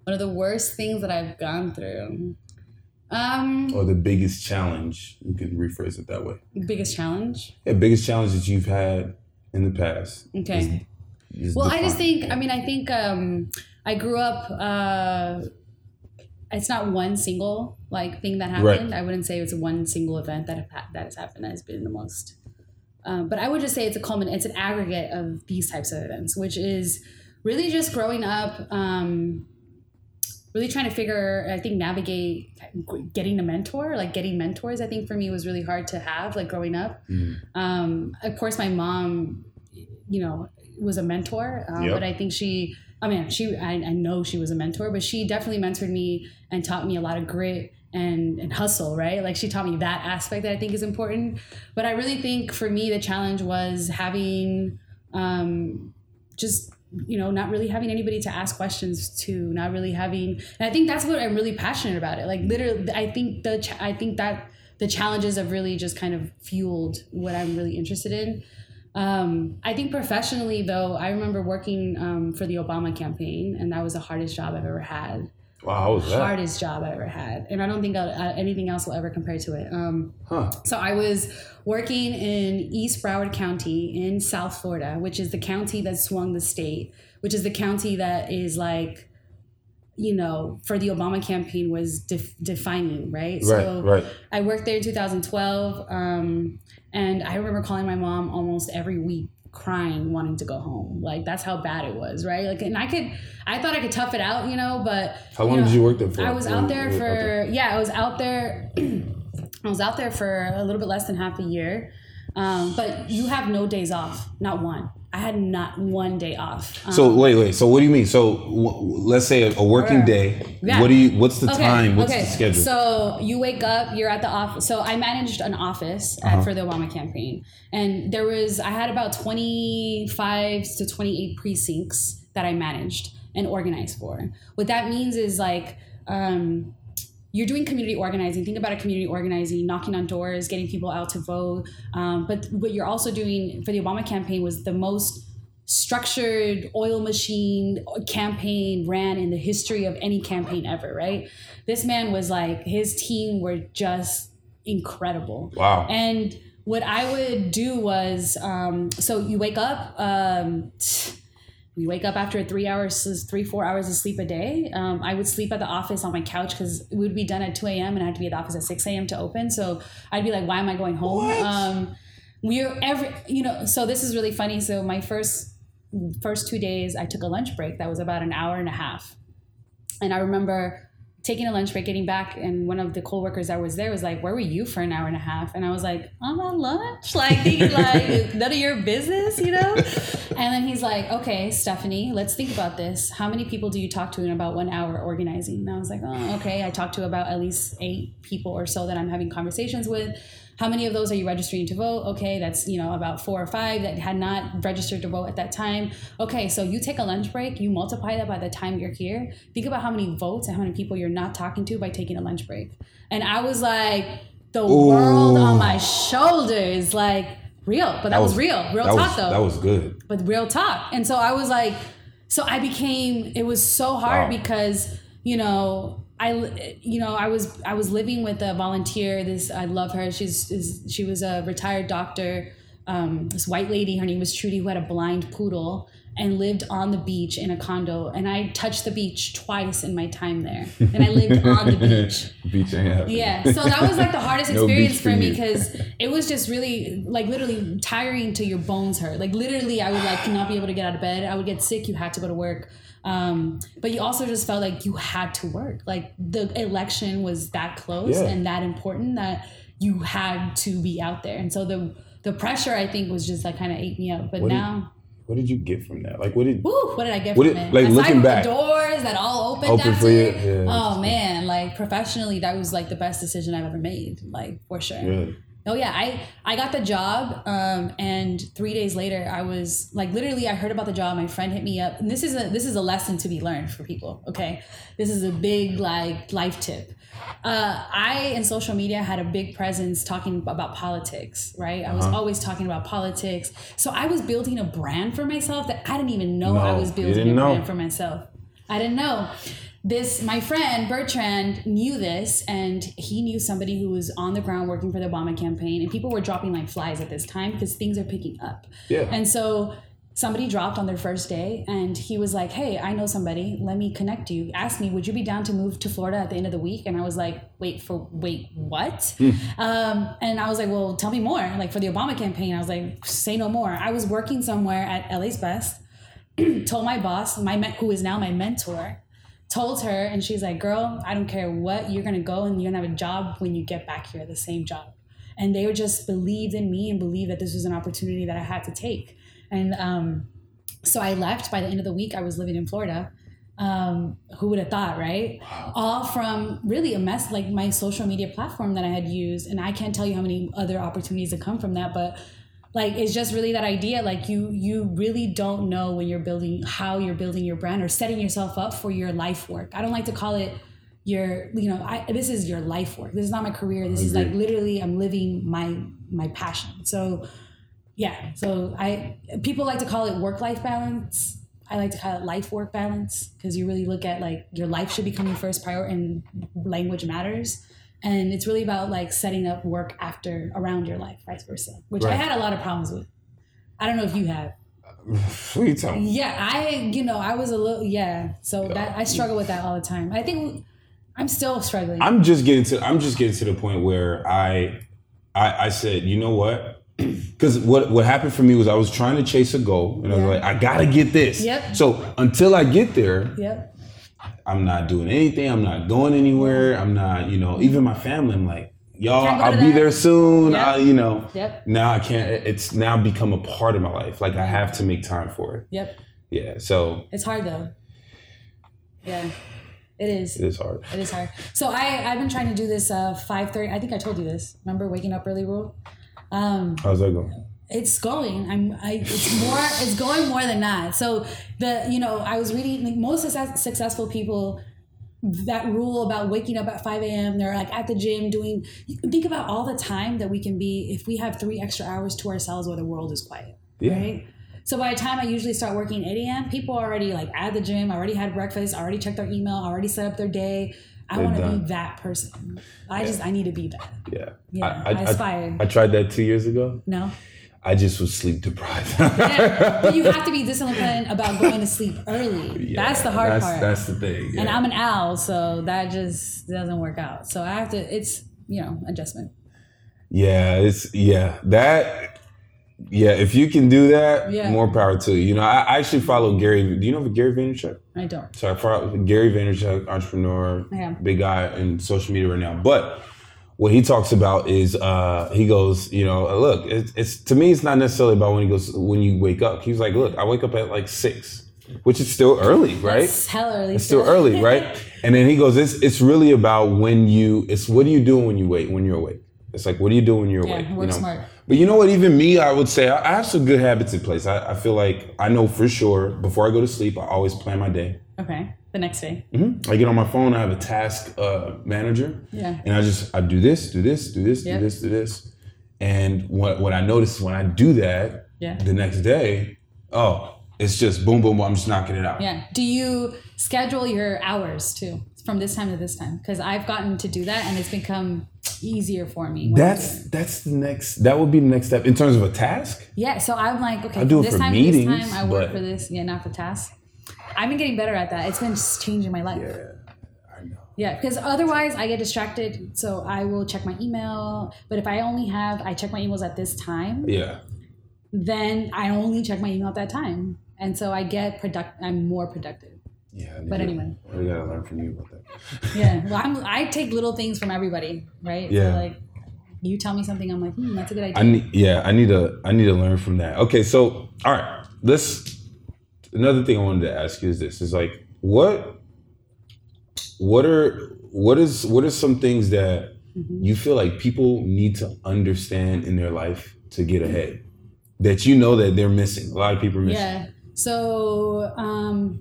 S2: One of the worst things that I've gone through. Um,
S1: Or the biggest challenge, you can rephrase it that way.
S2: biggest challenge.
S1: Yeah, biggest challenge that you've had in the past.
S2: Okay.
S1: is
S2: Well, I just think. I mean, I think um, I grew up. Uh, it's not one single like thing that happened. I wouldn't say it's one single event that ha- that has happened that has been the most. Um, but I would just say it's a culmin. It's an aggregate of these types of events, which is really just growing up. Um, really trying to figure. I think navigate getting a mentor, like getting mentors. I think for me was really hard to have, like growing up.
S1: Mm.
S2: Um, of course, my mom, you know, was a mentor, um,
S1: Yep.
S2: but I think she, I mean, she, I, I know she was a mentor, but she definitely mentored me and taught me a lot of grit and, and hustle, right? Like she taught me that aspect that I think is important. But I really think for me, the challenge was having um, just you know not really having anybody to ask questions to not really having and i think that's what i'm really passionate about it. Like literally i think the ch- i think that the challenges have really just kind of fueled what i'm really interested in. Um, i think professionally though i remember working um, for the obama campaign and that was the hardest job i've ever had
S1: Wow, how was that?
S2: hardest job i ever had and i don't think uh, anything else will ever compare to it um,
S1: Huh.
S2: so I was working in East Broward County in South Florida, which is the county that swung the state, which is the county that is like, you know, for the Obama campaign was def- defining, right?
S1: Right, right.
S2: I worked there in 2012, um, and I remember calling my mom almost every week, crying, wanting to go home. Like that's how bad it was, right? Like, and I could, I thought I could tough it out, you know, but
S1: How long
S2: know,
S1: did you work there for?
S2: I was out there for
S1: out
S2: yeah, I was out there. I was out there for a little bit less than half a year, um, but you have no days off, not one. I had not one day off. Um,
S1: So wait, wait. So what do you mean? So w- let's say a, a working day.
S2: Yeah.
S1: What do you? What's the time? What's
S2: okay.
S1: the schedule?
S2: So you wake up, you're at the office. So I managed an office
S1: Uh-huh.
S2: at, for the Obama campaign, and there was I had about 25 to 28 precincts that I managed and organized for. What that means is like. Um, you're doing community organizing. Think about a community organizing, knocking on doors, getting people out to vote. Um, but what you're also doing for the Obama campaign was the most structured oil machine campaign ran in the history of any campaign ever, right? This man was like, his team were just incredible.
S1: wow.
S2: And what I would do was, um, so you wake up, um, we wake up after three hours, three, four hours of sleep a day. Um, I would sleep at the office on my couch because it would be done at 2 a.m. and I had to be at the office at 6 a.m. to open. So I'd be like, why am I going home? Um, we're every, you know, so this is really funny. So my first, first two days, I took a lunch break that was about an hour and a half. And I remember taking a lunch break, getting back, and one of the coworkers that was there was like, "Where were you for an hour and a half?" And I was like, "I'm on lunch, like, thinking, like none of your business, you know." And then he's like, "Okay, Stephanie, let's think about this. How many people do you talk to in about one hour organizing?" And I was like, "Oh, okay." I talked to about at least eight people or so that I'm having conversations with. How many of those are you registering to vote? Okay, that's you know about four or five that had not registered to vote at that time. Okay, so you take a lunch break, you multiply that by the time you're here. Think about how many votes and how many people you're not talking to by taking a lunch break. And I was like, the world on my shoulders, like real, but that, was, real, real talk
S1: was,
S2: though
S1: That was good.
S2: but real talk. And so I was like, so I became. It was so hard
S1: Wow.
S2: because you know I you know I was I was living with a volunteer. This I love her. She's is, she was a retired doctor. Um, this white lady, her name was Trudy, who had a blind poodle and lived on the beach in a condo. And I touched the beach twice in my time there, and I lived on the beach.
S1: Beach ain't happening.
S2: Yeah, so that was like the hardest
S1: No
S2: experience for
S1: for
S2: me because it was just really like literally tiring to your bones hurt. Like literally, I would like not be able to get out of bed. I would get sick. You had to go to work, um, but you also just felt like you had to work. Like the election was that close
S1: Yeah.
S2: and that important that you had to be out there. And so the the pressure I think was just like kind of ate me up. But
S1: What did-
S2: now.
S1: What did you get from that? Like, what did?
S2: Woo, what did I get from
S1: did-
S2: it?
S1: like,
S2: Aside
S1: looking back.
S2: the doors that all opened
S1: Open
S2: after.
S1: for you? Yeah.
S2: Oh man, like professionally, that was like the best decision I've ever made. Like for sure.
S1: Really?
S2: Oh yeah, I I got the job, um, and three days later, I was like, literally, I heard about the job. My friend hit me up, and this is a this is a lesson to be learned for people. Okay, this is a big like life tip. Uh, I in social media had a big presence talking about politics. Right, I was
S1: Uh-huh.
S2: always talking about politics. So I was building a brand for myself that I didn't even know I was building a
S1: know.
S2: brand for myself. I didn't know. This my friend Bertrand knew this, and he knew somebody who was on the ground working for the Obama campaign, and people were dropping like flies at this time because things are picking up.
S1: Yeah.
S2: And so somebody dropped on their first day, and he was like, "Hey, I know somebody. Let me connect you. Ask me, would you be down to move to Florida at the end of the week?" And I was like, "Wait for wait what?" Um, and I was like, "Well, tell me more." Like for the Obama campaign, I was like, "Say no more." I was working somewhere at LA's Best told my boss, my who is now my mentor, told her, and she's like, "Girl, I don't care what you're gonna go and you're gonna have a job when you get back here, the same job." And they just believed in me and believed that this was an opportunity that I had to take. And um, so I left. By the end of the week, I was living in Florida. Um, who would have thought, right? All from really a mess like my social media platform that I had used, and I can't tell you how many other opportunities that come from that, but like it's just really that idea like you you really don't know when you're building how you're building your brand or setting yourself up for your life work. I don't like to call it your you know I, this is your life work. This is not my career. This is like literally i'm living my my passion. So yeah. So i people like to call it work life balance. I like to call it life work balance because you really look at like your life should become your first priority and language matters and it's really about like setting up work after around your life vice versa which i had a lot of problems with i don't know if you have
S1: are you talking?
S2: yeah i you know i was a little yeah so that i struggle with that all the time i think i'm still struggling
S1: I'm just getting to. I'm just getting to the point where I, I, I said, you know what? Because what what happened for me was I was trying to chase a goal, and I was
S2: Yeah.
S1: like, I gotta get this.
S2: Yep.
S1: So until I get there,
S2: yep
S1: I'm not doing anything. I'm not going anywhere. I'm not, you know, even my family. I'm like, y'all, I'll be
S2: that.
S1: there soon.
S2: Yep.
S1: I, you know.
S2: Yep.
S1: Now I can't. It's now become a part of my life. Like I have to make time for it.
S2: yep
S1: Yeah. So
S2: it's hard though yeah it is
S1: it is hard.
S2: It is hard. So I I've been trying to do this uh 5:30. I think I told you this. Remember waking up early rule? Um
S1: How's that going?
S2: It's going. I'm I it's more it's going more than that. So the you know, I was reading like most success, successful people that rule about waking up at 5 a.m. They're like at the gym doing think about all the time that we can be if we have three extra hours to ourselves where the world is quiet.
S1: Yeah.
S2: Right? So by the time I usually start working 8 a.m., people are already like at the gym, already had breakfast, already checked their email, already set up their day. I want to be that person. I just I need to be that.
S1: Yeah.
S2: Yeah, I aspired.
S1: I tried that two years ago.
S2: No.
S1: I just was sleep deprived.
S2: Yeah, but you have to be disciplined about going to sleep early.
S1: Yeah,
S2: that's the hard
S1: that's,
S2: part.
S1: That's the thing.
S2: And. I'm an owl, so that just doesn't work out. So I have to. It's you know adjustment.
S1: Yeah, it's yeah that. Yeah, if you can do that,
S2: Yeah.
S1: more power to you. You know, I, I actually follow Gary. Do you know Gary Vaynerchuk?
S2: I don't.
S1: So I follow Gary Vaynerchuk, entrepreneur,
S2: Yeah.
S1: big guy in social media right now. But what he talks about is uh, he goes, you know, look, it's, it's to me, it's not necessarily about when he goes when you wake up. He's like, look, I wake up at like six, which is still early, right?
S2: It's hell early.
S1: It's still early, right? And then he goes, it's it's really about when you. It's what do you do when you wait when you're awake. It's like what do you do when you're
S2: Yeah,
S1: awake?
S2: work
S1: you know?
S2: smart.
S1: But you know what? Even me, I would say I I have some good habits in place. I, I feel like I know for sure before I go to sleep, I always plan my day.
S2: Okay. The next day.
S1: Mhm. I get on my phone. I have a task uh, manager,
S2: Yeah.
S1: and I just I do this, do this, do this,
S2: Yep.
S1: do this, do this. And what what I notice when I do that,
S2: Yeah.
S1: the next day, oh, it's just boom, boom, boom. I'm just knocking it out.
S2: Yeah. Do you schedule your hours too from this time to this time? Because I've gotten to do that, and it's become easier for me. when I do
S1: That's that's the next. That would be the next step in terms of a task.
S2: Yeah, so I'm like, okay,
S1: I do it
S2: this
S1: for
S2: time
S1: meetings,
S2: this time, I work for this. Yeah, not for tasks. I've been getting better at that. It's been changing my life. Yeah.
S1: I know.
S2: Yeah, because otherwise I get distracted. So I will check my email. But if I only have, I check my emails at this time,
S1: Yeah.
S2: then I only check my email at that time. And so I get product. I'm more productive.
S1: Yeah.
S2: But anyway.
S1: we gotta learn from you about that.
S2: Yeah. Well, I'm, I take little things from everybody, right?
S1: Yeah.
S2: So like, you tell me something, I'm like, hmm, that's a good idea.
S1: I need. Yeah. I need to. I need to learn from that. Okay. So all right. Let's. Another thing I wanted to ask you is this: is like what. What are what is what are some things that
S2: Mm-hmm.
S1: you feel like people need to understand in their life to get ahead that you know that they're missing? A lot of people are missing.
S2: Yeah. So, um,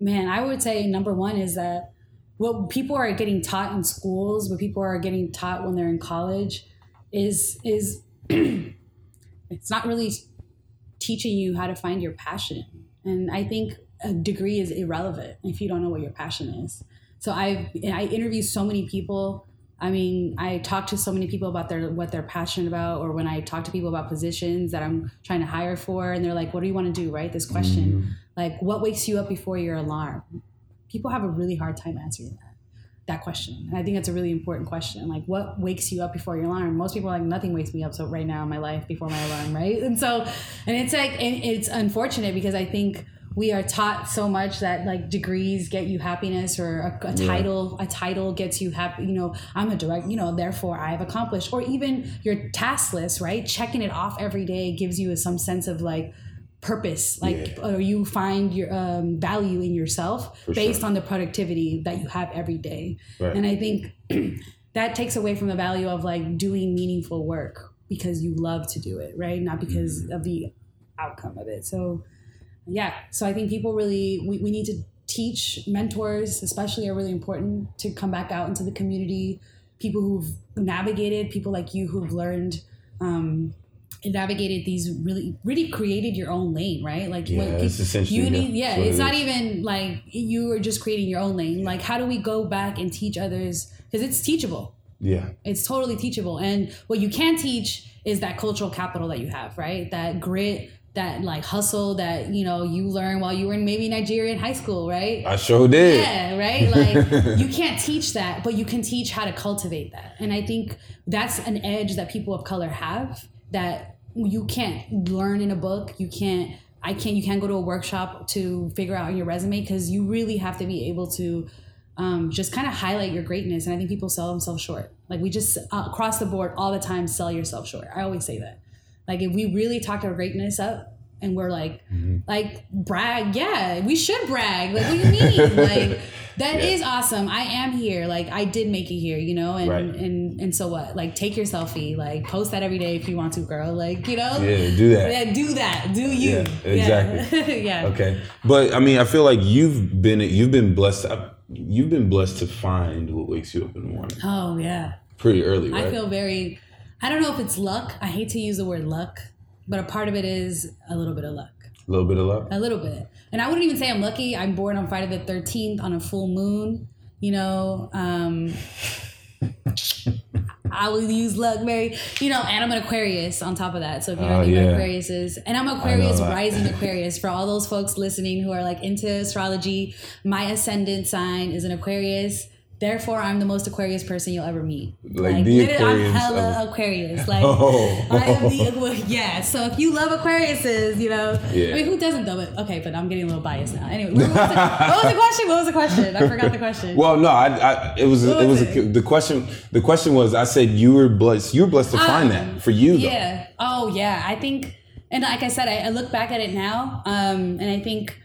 S2: man, I would say number one is that what people are getting taught in schools, what people are getting taught when they're in college, is is it's not really teaching you how to find your passion. And I think a degree is irrelevant if you don't know what your passion is. So I've I interview so many people. I mean, I talk to so many people about their what they're passionate about, or when I talk to people about positions that I'm trying to hire for, and they're like, "What do you want to do?" Right? This question, mm-hmm. like, what wakes you up before your alarm? People have a really hard time answering that that question, and I think that's a really important question. Like, what wakes you up before your alarm? Most people are like, nothing wakes me up so right now in my life before my alarm, right? And so, and it's like, and it's unfortunate because I think we are taught so much that like degrees get you happiness or a, a title a title gets you happy you know i'm a direct you know therefore i have accomplished or even your task list right checking it off every day gives you some sense of like purpose like
S1: Yeah.
S2: or you find your um, value in yourself
S1: For
S2: based
S1: sure.
S2: on the productivity that you have every day
S1: Right.
S2: and i think that takes away from the value of like doing meaningful work because you love to do it right not because
S1: Mm-hmm.
S2: of the outcome of it so yeah so i think people really we, we need to teach mentors especially are really important to come back out into the community people who've navigated people like you who've learned um, navigated these really really created your own lane right like
S1: Yeah,
S2: what
S1: it's
S2: peop-
S1: essentially
S2: you need yeah
S1: That's
S2: it's
S1: it
S2: not
S1: is.
S2: even like you are just creating your own lane like how do we go back and teach others because it's teachable
S1: Yeah.
S2: it's totally teachable. And what you can teach is that cultural capital that you have, right? That grit, that like hustle that, you know, you learn while you were in maybe Nigeria in high school, right?
S1: I sure did.
S2: Yeah, right? Like you can't teach that, but you can teach how to cultivate that. And I think that's an edge that people of color have that you can't learn in a book. You can't I can't you can't go to a workshop to figure out your resume because you really have to be able to um, just kind of highlight your greatness. And I think people sell themselves short. Like we just uh, across the board all the time sell yourself short. I always say that. Like if we really talk our greatness up and we're like, like brag, yeah, we should brag. Like what do you mean? like that is
S1: Yeah.
S2: awesome. I am here. Like I did make it here, you know. And
S1: Right.
S2: and and so what? Like take your selfie. Like post that every day if you want to, girl. Like you know.
S1: Yeah, do that.
S2: Yeah, do that. Do you?
S1: Yeah, exactly.
S2: Yeah. yeah.
S1: Okay, but I mean, I feel like you've been you've been blessed. You've been blessed to find what wakes you up in the morning
S2: Oh yeah.
S1: pretty early, right?
S2: I feel very. I don't know if it's luck. I hate to use the word luck, but a part of it is a little bit of luck.
S1: a little bit of luck.
S2: A little bit. And I wouldn't even say I'm lucky. I'm born on Friday the 13th on a full moon. You know, um, I will use luck, Mary. You know, and I'm an Aquarius on top of that. So if you know anything
S1: yeah.
S2: Aquarius is, and I'm Aquarius rising Aquarius for all those folks listening who are like into astrology. My ascendant sign is an Aquarius. Therefore, I'm the most Aquarius person you'll ever meet.
S1: Like the
S2: literally,
S1: Aquarius
S2: I'm hella
S1: of-
S2: Aquarius. Like,
S1: Oh.
S2: I am the well, yeah. So if you love Aquariuses, you know,
S1: Yeah.
S2: I mean, who doesn't though? But okay, but I'm getting a little biased now. Anyway, what was, the, what was the question? What was the question? I forgot the question.
S1: Well, no, I, I it was
S2: What
S1: it
S2: was
S1: was
S2: it?
S1: a, the question. The question was, I said you were blessed. You were blessed to find
S2: Um,
S1: that for you. Though.
S2: Yeah. Oh, yeah. I think, and like I said, I, I look back at it now, um, and I think,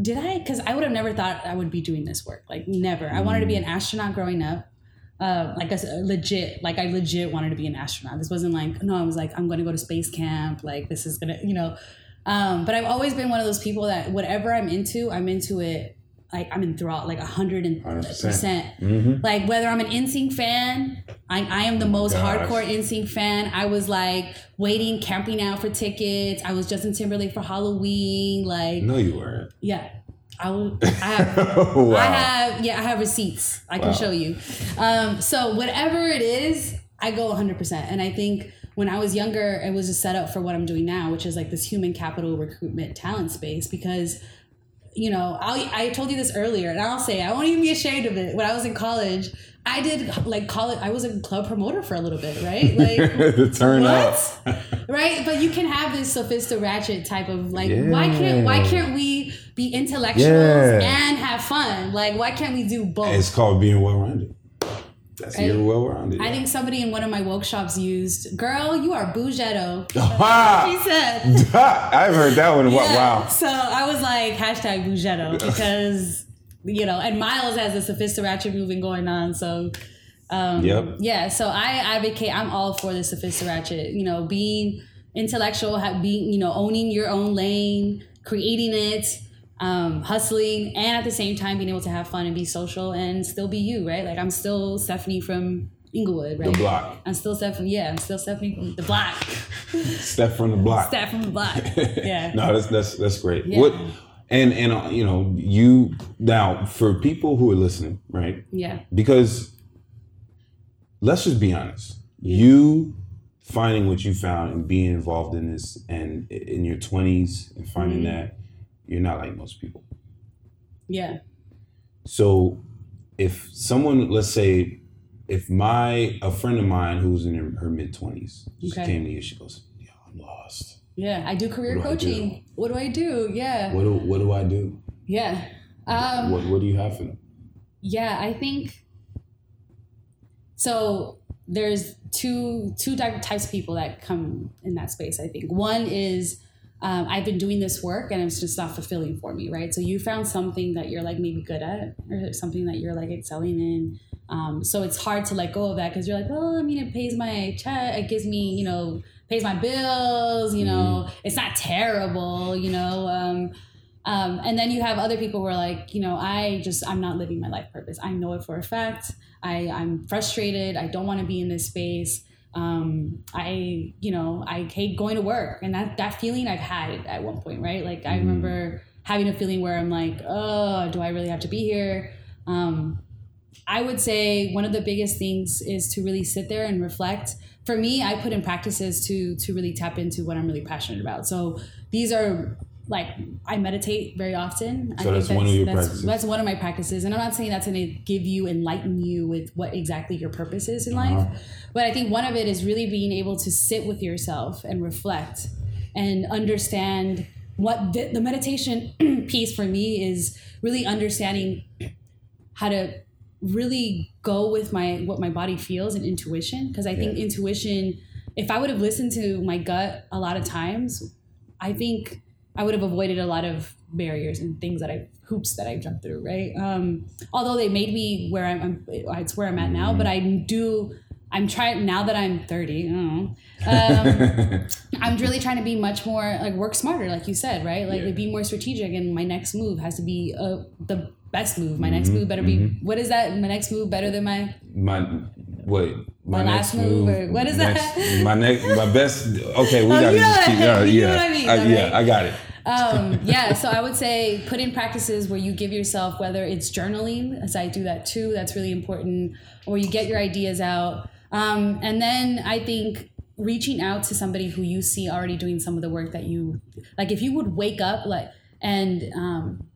S2: did I? Because I would have never thought I would be doing this work. Like never. I wanted to be an astronaut growing up. Uh, like a, s- legit, like I legit wanted to be an astronaut. This wasn't like no, I was like I'm going to go to space camp. Like this is gonna, you know. Um, but I've always been one of those people that whatever I'm into, I'm into it. Like I'm enthralled, like a hundred and
S1: 100%.
S2: Like whether I'm an NSYNC fan, I, I am the most
S1: gosh.
S2: hardcore NSYNC fan. I was like waiting, camping out for tickets. I was Justin Timberlake for Halloween. Like
S1: No, you weren't.
S2: yeah, I will. I have.
S1: wow.
S2: I have. Yeah, I have receipts. I can
S1: Wow.
S2: show you. Um, so whatever it is, I go 100. percent And I think when I was younger, it was a setup for what I'm doing now, which is like this human capital recruitment talent space because you know, I I told you this earlier, and I'll say I won't even be ashamed of it. When I was in college, I did like college. I was a club promoter for a little bit, right? Like
S1: the turn up.
S2: what? right? But you can have this sophisticated ratchet type of like, why can't why can't we be intellectuals
S1: Yeah.
S2: and have fun? Like, why can't we do both?
S1: It's called being well rounded. That's
S2: Right.
S1: you're well rounded.
S2: I think somebody in one of my workshops used, "Girl, you are bougetto." She said.
S1: I've heard that one.
S2: Yeah.
S1: Wow.
S2: So I was like, hashtag bougetto because, you know, and Miles has a sophisticated movement going on. So, um,
S1: Yep.
S2: yeah. So I advocate, I'm all for the sophisticated, you know, being intellectual, being, you know, owning your own lane, creating it, um, hustling, and at the same time being able to have fun and be social and still be you, right? Like I'm still Stephanie from Inglewood, right?
S1: The block.
S2: I'm still Stephanie. Yeah, I'm still Stephanie from the block.
S1: Step from the block.
S2: Steph from the block. Yeah.
S1: no, that's that's that's great.
S2: Yeah.
S1: What and and uh, you know you now for people who are listening, right?
S2: Yeah.
S1: Because let's just be honest, you finding what you found and being involved in this and in your twenties and finding
S2: Mm-hmm.
S1: that you're not like most people.
S2: Yeah.
S1: So if someone, let's say, if my a friend of mine who's in her, her mid twenties, she
S2: Okay.
S1: came to you, she goes, "Yeah, I'm lost.
S2: Yeah, I do career
S1: What do I do?
S2: coaching. What do I do? Yeah.
S1: What do what do I do?
S2: Yeah. Um,
S1: what what do you have for them?
S2: yeah, I think so there's two two types of people that come in that space, I think. One is um, I've been doing this work and it's just not fulfilling for me, right? So you found something that you're like maybe good at or something that you're like excelling in. Um, so it's hard to let go of that because you're like, well, I mean, it pays my check, it gives me, you know, pays my bills, you know, it's not terrible, you know. Um, um, and then you have other people who are like, you know, I just I'm not living my life purpose. I know it for a fact. I I'm frustrated. I don't want to be in this space. Um, I you know I hate going to work, and that that feeling I've had at one point, right? Like I remember having a feeling where I'm like, oh, do I really have to be here? Um, I would say one of the biggest things is to really sit there and reflect. For me, I put in practices to to really tap into what I'm really passionate about. So these are like I meditate very often. I
S1: So
S2: think
S1: that's one of your
S2: that's,
S1: practices.
S2: That's one of my practices, and I'm not saying that's going to give you enlighten you with what exactly your purpose is in life,
S1: Uh-huh.
S2: but I think one of it is really being able to sit with yourself and reflect and understand what the, the meditation piece for me is really understanding how to really go with my what my body feels and intuition because i think
S1: Yeah.
S2: intuition if i would have listened to my gut a lot of times i think i would have avoided a lot of barriers and things that i hoops that i jumped through right um although they made me where i'm, I'm it's where i'm at now but i do i'm trying now that i'm 30 I don't know, um, I'm really trying to be much more like work smarter, like you said, right? Like
S1: Yeah.
S2: be more strategic, and my next move has to be uh, the best move. My next
S1: Mm-hmm,
S2: move better be what is that? My next move better than my
S1: my wait.
S2: My last move, or what is that?
S1: My next, my best. Okay, we
S2: Oh,
S1: gotta just keep. Yeah,
S2: you know
S1: yeah,
S2: I mean,
S1: I,
S2: though,
S1: yeah. I got it.
S2: um, yeah. So I would say put in practices where you give yourself whether it's journaling, as I do that too. That's really important. Or you get your ideas out. Um, and then I think reaching out to somebody who you see already doing some of the work that you like. If you would wake up like and um,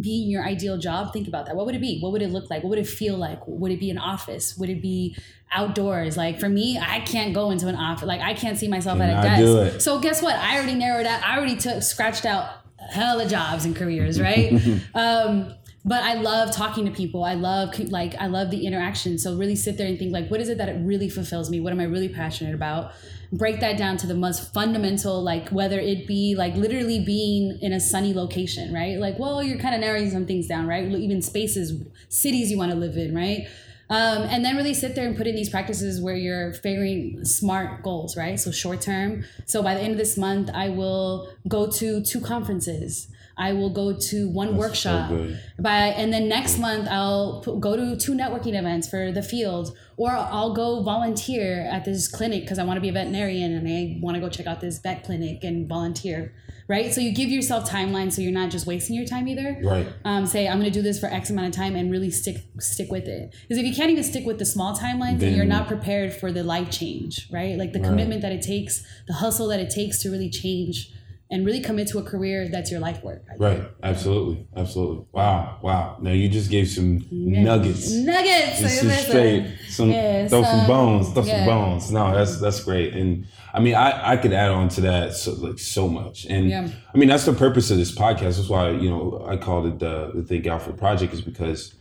S2: be in your ideal job, think about that. What would it be? What would it look like? What would it feel like? Would it be an office? Would it be outdoors? Like for me, I can't go into an office. Like I can't see myself at a
S1: do
S2: desk. So guess what? I already narrowed out. I already took scratched out hella jobs and careers, right? um, but I love talking to people. I love like I love the interaction. So really sit there and think like, what is it that it really fulfills me? What am I really passionate about? Break that down to the most fundamental, like whether it be like literally being in a sunny location, right? Like, well, you're kind of narrowing some things down, right? Even spaces, cities you want to live in, right? Um, and then really sit there and put in these practices where you're figuring smart goals, right? So short term. So by the end of this month, I will go to two conferences. I will go to one workshop.
S1: good.
S2: By and then next month I'll p- go to two networking events for the field, or I'll go volunteer at this clinic because I want to be a veterinarian and I want to go check out this vet clinic and volunteer. Right. So you give yourself timelines so you're not just wasting your time either
S1: Right.
S2: um, say I'm going to do this for X amount of time and really stick stick with it. Because if you can't even stick with the small timelines, then
S1: Then-
S2: you're not prepared for the life change, right? Like the commitment that it takes, the hustle that it takes to really change and really commit to a career that's your life work.
S1: Right. Absolutely. Absolutely. Wow. Wow. Now you just gave some nuggets.
S2: Nuggets.
S1: Just some
S2: listen.
S1: straight, some
S2: Yeah,
S1: throw some bones, throw
S2: yeah.
S1: some bones. No, that's that's great, and I mean, I I could add on to that so like so much, and. I mean that's the purpose of this podcast. That's why you know I called it the the Think Alpha Project is because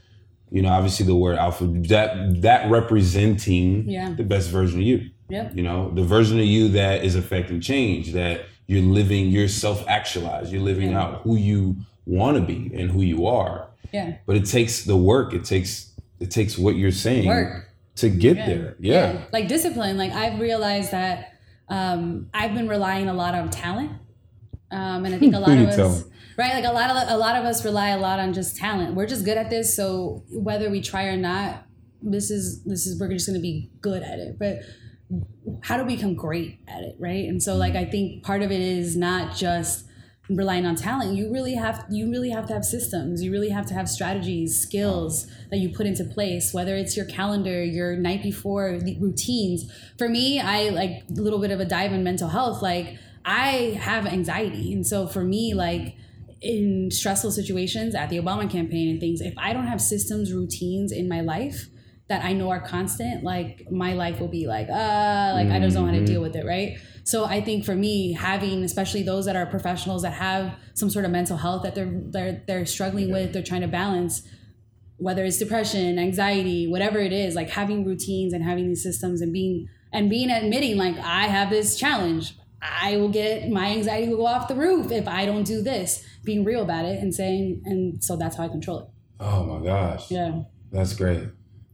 S1: you know obviously the word alpha that that representing the best version of you.
S2: Yep.
S1: You know the version of you that is affecting change that you're living, you're self actualized, you're living
S2: Yeah.
S1: out who you want to be and who you are
S2: Yeah.
S1: but it takes the work it takes it takes what you're saying
S2: Work.
S1: to get there yeah,
S2: Like discipline. Like I've realized that um, I've been relying a lot on talent. Um, and I think a lot of us, right? Like a lot of a lot of us rely a lot on just talent. We're just good at this, so whether we try or not, this is this is we're just going to be good at it. But how do we become great at it, right? And so, like, mm-hmm. I think part of it is not just relying on talent. You really have you really have to have systems. You really have to have strategies, skills that you put into place. Whether it's your calendar, your night before the routines. For me, I like a little bit of a dive in mental health. Like, I have anxiety, and so for me, like in stressful situations at the Obama campaign and things, if I don't have systems, routines in my life that I know are constant, like my life will be like, uh, like I just don't want to deal with it, right? So I think for me, having especially those that are professionals that have some sort of mental health that they're they're they're struggling with, they're trying to balance, whether it's depression, anxiety, whatever it is, like having routines and having these systems and being and being admitting like I have this challenge. I will get my anxiety will go off the roof if I don't do this. Being real about it and saying, and so that's how I control it.
S1: oh my gosh
S2: Yeah,
S1: that's great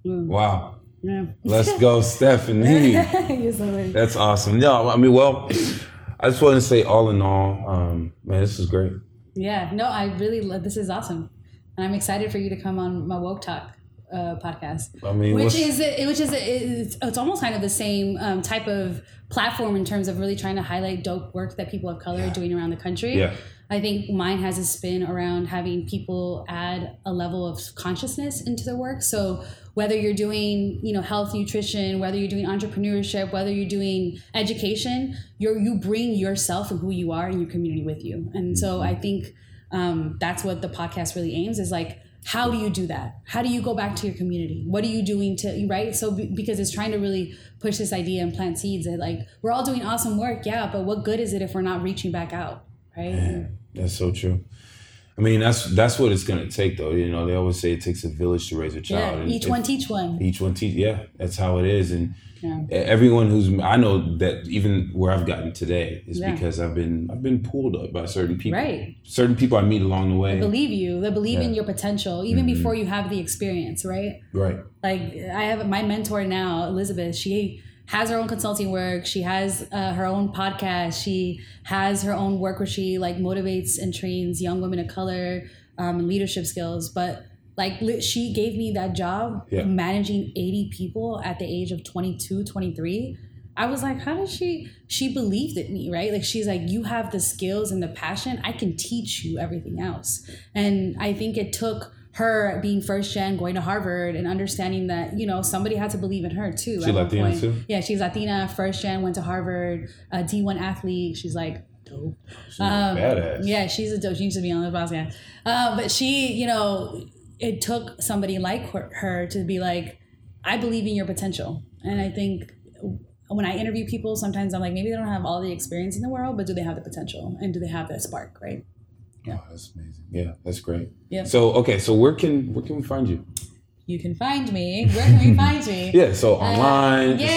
S2: Mm.
S1: wow
S2: yeah.
S1: let's go stephanie
S2: You're so right.
S1: that's awesome no i mean well i just want to say all in all um man this is great
S2: Yeah, no, I really love this is awesome, and I'm excited for you to come on my woke talk uh, podcast.
S1: i mean
S2: Which is which is it's, it's almost kind of the same um, type of platform in terms of really trying to highlight dope work that people of color are doing around the country.
S1: Yeah.
S2: I think mine has a spin around having people add a level of consciousness into their work. So whether you're doing, you know, health, nutrition, whether you're doing entrepreneurship, whether you're doing education, you're you bring yourself and who you are in your community with you. And so I think um, that's what the podcast really aims is like how do you do that? How do you go back to your community? What are you doing to right? So because it's trying to really push this idea and plant seeds that like we're all doing awesome work yeah but what good is it if we're not reaching back out right
S1: that's so true. I mean that's that's what it's gonna take though. You know they always say it takes a village to raise a child
S2: yeah each one teach one.
S1: Each one teach yeah that's how it is and
S2: Yeah.
S1: everyone who's i know that even where i've gotten today is
S2: Yeah.
S1: because i've been i've been pulled up by certain people.
S2: Right.
S1: certain people i meet along the way.
S2: They believe you. They believe in your potential even mm-hmm. before you have the experience right?
S1: Right.
S2: Like i have my mentor now elizabeth she has her own consulting work. She has uh, her own podcast. She has her own work where she like motivates and trains young women of color um, and leadership skills. But like li- she gave me that job
S1: Yeah.
S2: managing 80 people at the age of 22 23 i was like how does she she believed in me right? Like she's like you have the skills and the passion. I can teach you everything else. And i think it took her being first gen, going to Harvard, and understanding that you know somebody had to believe in her too.
S1: She
S2: at one
S1: Latina
S2: point.
S1: too?
S2: Yeah, she's Latina, first gen, went to Harvard, a D one athlete. She's like dope.
S1: She's badass.
S2: Um, Yeah, she's a dope. She used to be on the podcast. Uh, but she, you know, it took somebody like her, her to be like, I believe in your potential. And I think when I interview people, sometimes I'm like, maybe they don't have all the experience in the world, but do they have the potential? And do they have that spark, right?
S1: Oh, that's amazing. Yeah, that's great.
S2: Yeah.
S1: So okay, so where can where can we find you?
S2: You can find me. Where can we find me?
S1: Yeah, so online,
S2: yeah,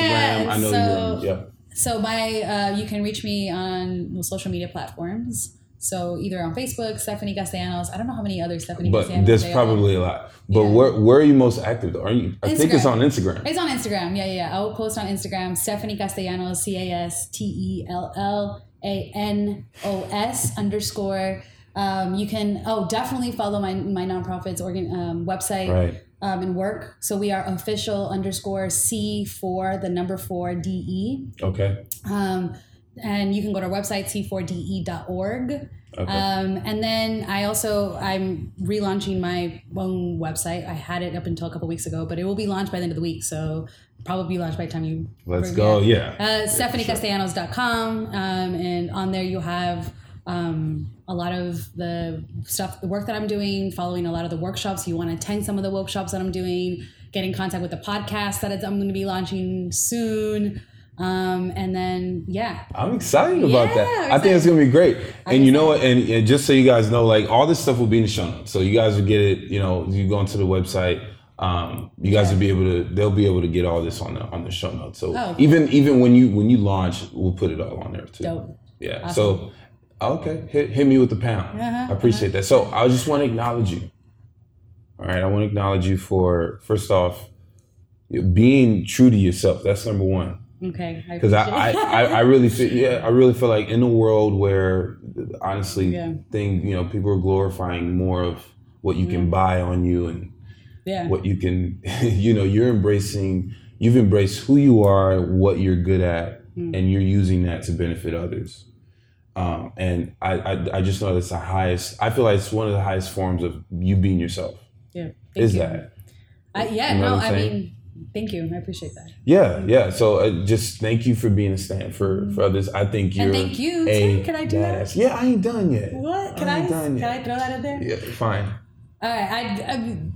S1: Instagram. I know
S2: so-
S1: you're. Yeah.
S2: So my uh, you can reach me on social media platforms. So either on Facebook, Stephanie Castellanos. I don't know how many other Stephanie
S1: But
S2: Castellanos.
S1: there's probably a lot. But
S2: Yeah.
S1: where where are you most active? Are you? I think it's on Instagram.
S2: It's on Instagram. Yeah, yeah, yeah. I will post on Instagram. Stephanie Castellanos, C A S T E L L A N O S underscore. Um, you can oh definitely follow my my nonprofit's organ um, website
S1: Right.
S2: um, and work. So we are official underscore C for the number four D E.
S1: Okay.
S2: Um, and you can go to our website c4de.org.
S1: Okay.
S2: Um, and then I also I'm relaunching my own website. I had it up until a couple weeks ago, but it will be launched by the end of the week. So probably be launched by the time you.
S1: Let's go. Yeah.
S2: Uh, StephanieCastellanos.com. Um, and on there you'll have um, a lot of the stuff, the work that I'm doing, following a lot of the workshops. You want to attend some of the workshops that I'm doing, get in contact with the podcast that I'm going to be launching soon. Um, and then, yeah,
S1: I'm excited about
S2: Yeah,
S1: that. I think it's gonna be great. And
S2: I'm
S1: you know what? And, and just so you guys know, like all this stuff will be in the show notes. So you guys will get it. You know, you go into the website. Um, you guys will be able to. They'll be able to get all this on the on the show notes. So
S2: Oh, cool.
S1: even even when you when you launch, we'll put it all on there too.
S2: dope.
S1: Yeah. So okay, hit hit me with the pound.
S2: Uh-huh,
S1: I appreciate that. So I just want to acknowledge you. All right, I want to acknowledge you for first off being true to yourself. That's number one
S2: Okay.
S1: because I, I, I, I really feel yeah I really feel like in a world where honestly
S2: Yeah.
S1: thing you know people are glorifying more of what you can buy on you and
S2: yeah.
S1: what you can you know you're embracing you've embraced who you are what you're good at
S2: Mm.
S1: and you're using that to benefit others um, and I, I I just know that's the highest I feel like it's one of the highest forms of you being yourself
S2: yeah.
S1: Is
S2: you.
S1: that
S2: I, yeah.
S1: You know
S2: no, I mean, thank you. I appreciate that.
S1: Yeah, yeah. So uh, just thank you for being a stand for for others. I think you're
S2: Mm-hmm. thank you,
S1: a
S2: too. Can I do that?
S1: Yeah, I ain't done yet.
S2: What? Can
S1: I
S2: I? Can
S1: yet.
S2: I throw that in there?
S1: Yeah, fine.
S2: All right. I,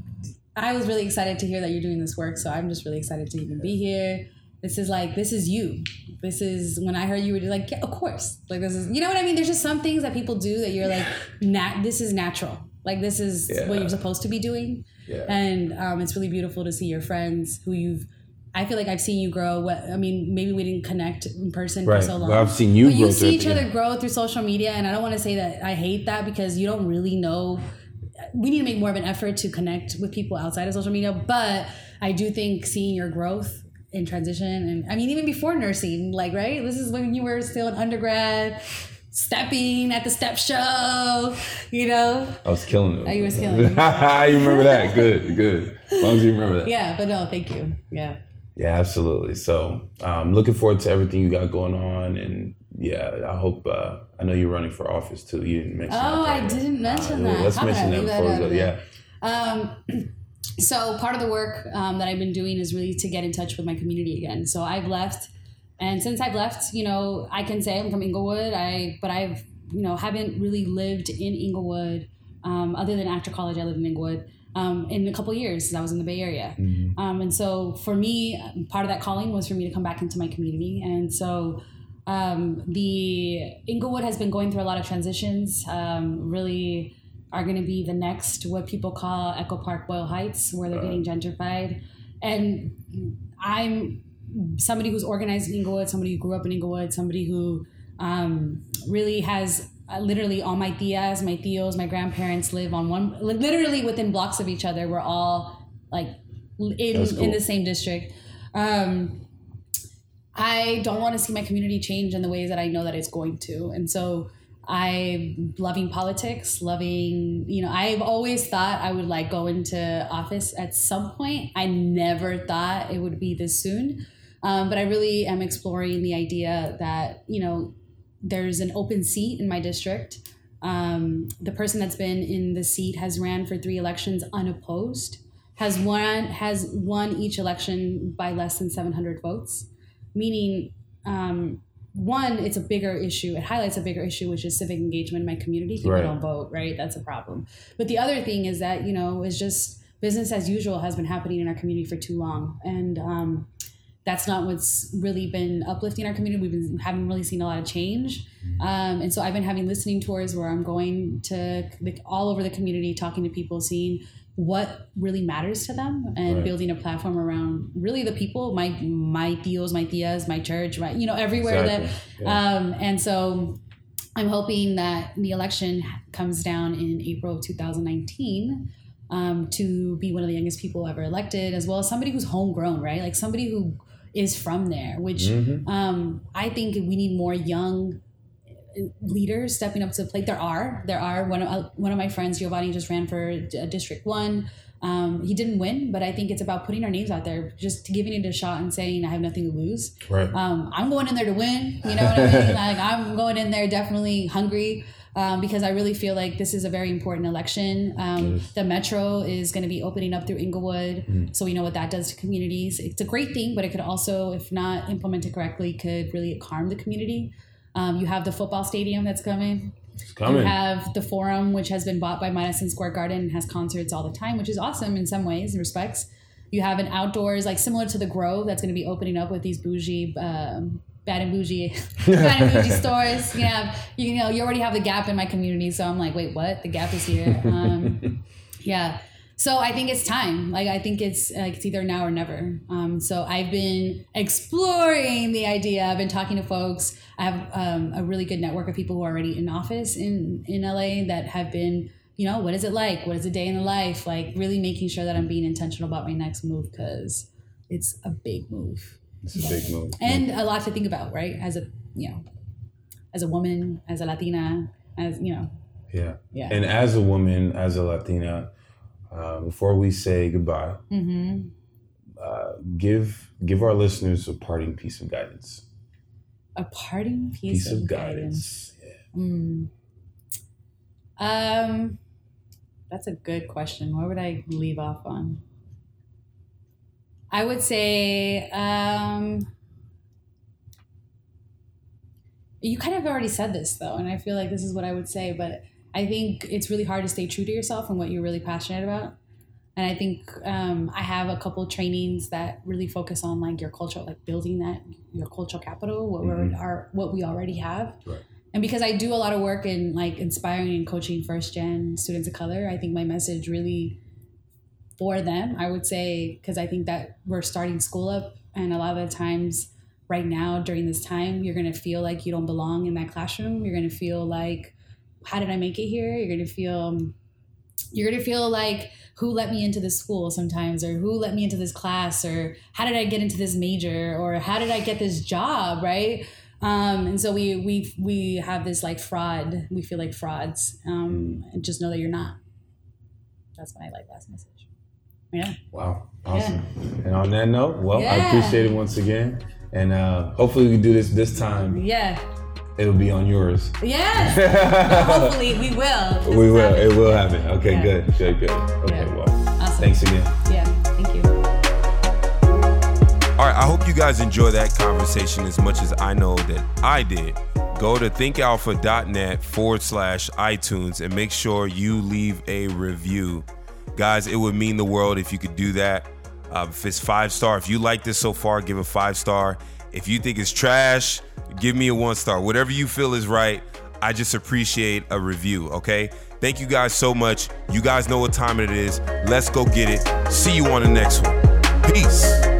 S2: I, I was really excited to hear that you're doing this work, so I'm just really excited to even be here. This is like this is you. This is when I heard you were just like, yeah, of course. Like this is you know what I mean. There's just some things that people do that you're like, nat. This is natural. Like this is what you're supposed to be doing.
S1: Yeah.
S2: And um, it's really beautiful to see your friends who you've. I feel like I've seen you grow. What I mean, maybe we didn't connect in person
S1: Right.
S2: for so long.
S1: Well, I've seen you
S2: but
S1: grow
S2: you see each other
S1: yeah.
S2: grow through social media, and I don't want to say that I hate that because you don't really know. We need to make more of an effort to connect with people outside of social media, but I do think seeing your growth in transition, and I mean even before nursing, like right, this is when you were still an undergrad, stepping at the step show, you know.
S1: I was killing it.
S2: Oh, you was killing it.
S1: you remember that? Good, good. As long as you remember that.
S2: Yeah, but no, thank you. Yeah.
S1: Yeah, absolutely. So, um, looking forward to everything you got going on, and yeah, I hope. Uh, I know you're running for office too. You didn't mention. That.
S2: Oh,
S1: I
S2: didn't mention
S1: Uh,
S2: that.
S1: Let's
S2: How
S1: mention that before we go. Yeah.
S2: Um, so part of the work um, that I've been doing is really to get in touch with my community again. So I've left, and since I've left, you know, I can say I'm from Inglewood. I but I've you know haven't really lived in Inglewood um, other than after college. I lived in Inglewood. Um, in a couple years, since I was in the Bay Area,
S1: Mm-hmm.
S2: um, and so for me, part of that calling was for me to come back into my community, and so um, the Inglewood has been going through a lot of transitions. Um, really, are going to be the next what people call Echo Park Boyle Heights, where they're getting gentrified. And I'm somebody who's organized in Inglewood, somebody who grew up in Inglewood, somebody who um, really has uh, literally all my tias, my tios, my grandparents live on one, li- literally within blocks of each other. We're all like in
S1: cool.
S2: in the same district. Um, I don't want to see my community change in the ways that I know that it's going to. And so I'm loving politics, loving, you know, I've always thought I would like go into office at some point. I never thought it would be this soon. Um, but I really am exploring the idea that, you know, there's an open seat in my district. Um, the person that's been in the seat has ran for three elections unopposed, has won has won each election by less than 700 votes, meaning um, one, it's a bigger issue. It highlights a bigger issue, which is civic engagement in my community. People
S1: Right.
S2: don't vote, right? That's a problem. But the other thing is that, you know, it's just business as usual has been happening in our community for too long. And um, that's not what's really been uplifting our community. We've been haven't really seen a lot of change. Um, and so I've been having listening tours where I'm going to like, all over the community, talking to people, seeing what really matters to them and
S1: Right.
S2: building a platform around really the people, my my tios, my tias, my church, my you know, everywhere
S1: Exactly.
S2: that
S1: Yeah.
S2: um, and so I'm hoping that the election comes down in April of 2019 um, to be one of the youngest people ever elected, as well as somebody who's homegrown, right? Like somebody who is from there, which
S1: Mhm.
S2: um, I think we need more young leaders stepping up to the plate. There are, there are. One of uh, one of my friends, Giovanni, just ran for D- District One. Um, he didn't win, but I think it's about putting our names out there, just giving it a shot and saying I have nothing to lose.
S1: Right.
S2: Um, I'm going in there to win. You know what I mean? like I'm going in there definitely hungry. Um, because I really feel like this is a very important election. Um. The metro is going to be opening up through Inglewood, so we know what that does to communities. It's a great thing, but it could also, if not implemented correctly, could really harm the community. Um, you have the football stadium that's coming.
S1: It's coming.
S2: You have the Forum, which has been bought by Madison Square Garden and has concerts all the time, which is awesome in some ways and respects. You have an outdoors, like similar to the Grove, that's going to be opening up with these bougie, um, bad and bougie, bad and bougie stores. You have, you know, you already have the Gap in my community, so I'm like, wait, what? The Gap is here. Um, yeah. So I think it's time. Like I think it's like it's either now or never. Um, so I've been exploring the idea. I've been talking to folks. I have um, a really good network of people who are already in office in in LA that have been, you know, what is it like? What is a day in the life? Like really making sure that I'm being intentional about my next move because it's a big move
S1: It's a big move.
S2: and a lot to think about, right? As a you know, as a woman, as a Latina, as you know,
S1: yeah.
S2: yeah.
S1: And as a woman, as a Latina, uh, before we say goodbye,
S2: mm-hmm.
S1: uh, give give our listeners a parting piece of guidance.
S2: A parting piece,
S1: Piece
S2: of,
S1: of
S2: guidance.
S1: guidance.
S2: Mm. Um, that's a good question. What would I leave off on? I would say, um, you kind of already said this though, and I feel like this is what I would say, but I think it's really hard to stay true to yourself and what you're really passionate about. And I think um, I have a couple trainings that really focus on like your culture, like building that your cultural capital, what
S1: Mhm.
S2: we're are what we already have.
S1: Right.
S2: And because I do a lot of work in like inspiring and coaching first gen students of color, I think my message really for them, I would say, because I think that we're starting school up, and a lot of the times right now during this time, you're gonna feel like you don't belong in that classroom. You're gonna feel like, how did I make it here? You're gonna feel, you're gonna feel like, who let me into this school sometimes, or who let me into this class, or how did I get into this major, or how did I get this job, right? Um, and so we we we have this like fraud. We feel like frauds, um, and just know that you're not. That's my like last message. Yeah.
S1: Wow. Awesome. And on that note, well, I appreciate it once again. And uh, hopefully we can do this this time.
S2: Yeah.
S1: It'll be on yours.
S2: Yes. Hopefully we will. This
S1: we will.
S2: happening.
S1: It will happen. Okay,
S2: Yeah.
S1: good. Good, good. Okay,
S2: Yeah.
S1: well.
S2: Awesome.
S1: Thanks again.
S2: Yeah. Thank you.
S3: All right, I hope you guys enjoy that conversation as much as I know that I did. Go to thinkalpha.net forward slash iTunes and make sure you leave a review. Guys, it would mean the world if you could do that. Uh, if it's five star, if you like this so far, give a five star. If you think it's trash, give me a one star. Whatever you feel is right, I just appreciate a review, okay? Thank you guys so much. You guys know what time it is. Let's go get it. See you on the next one. Peace.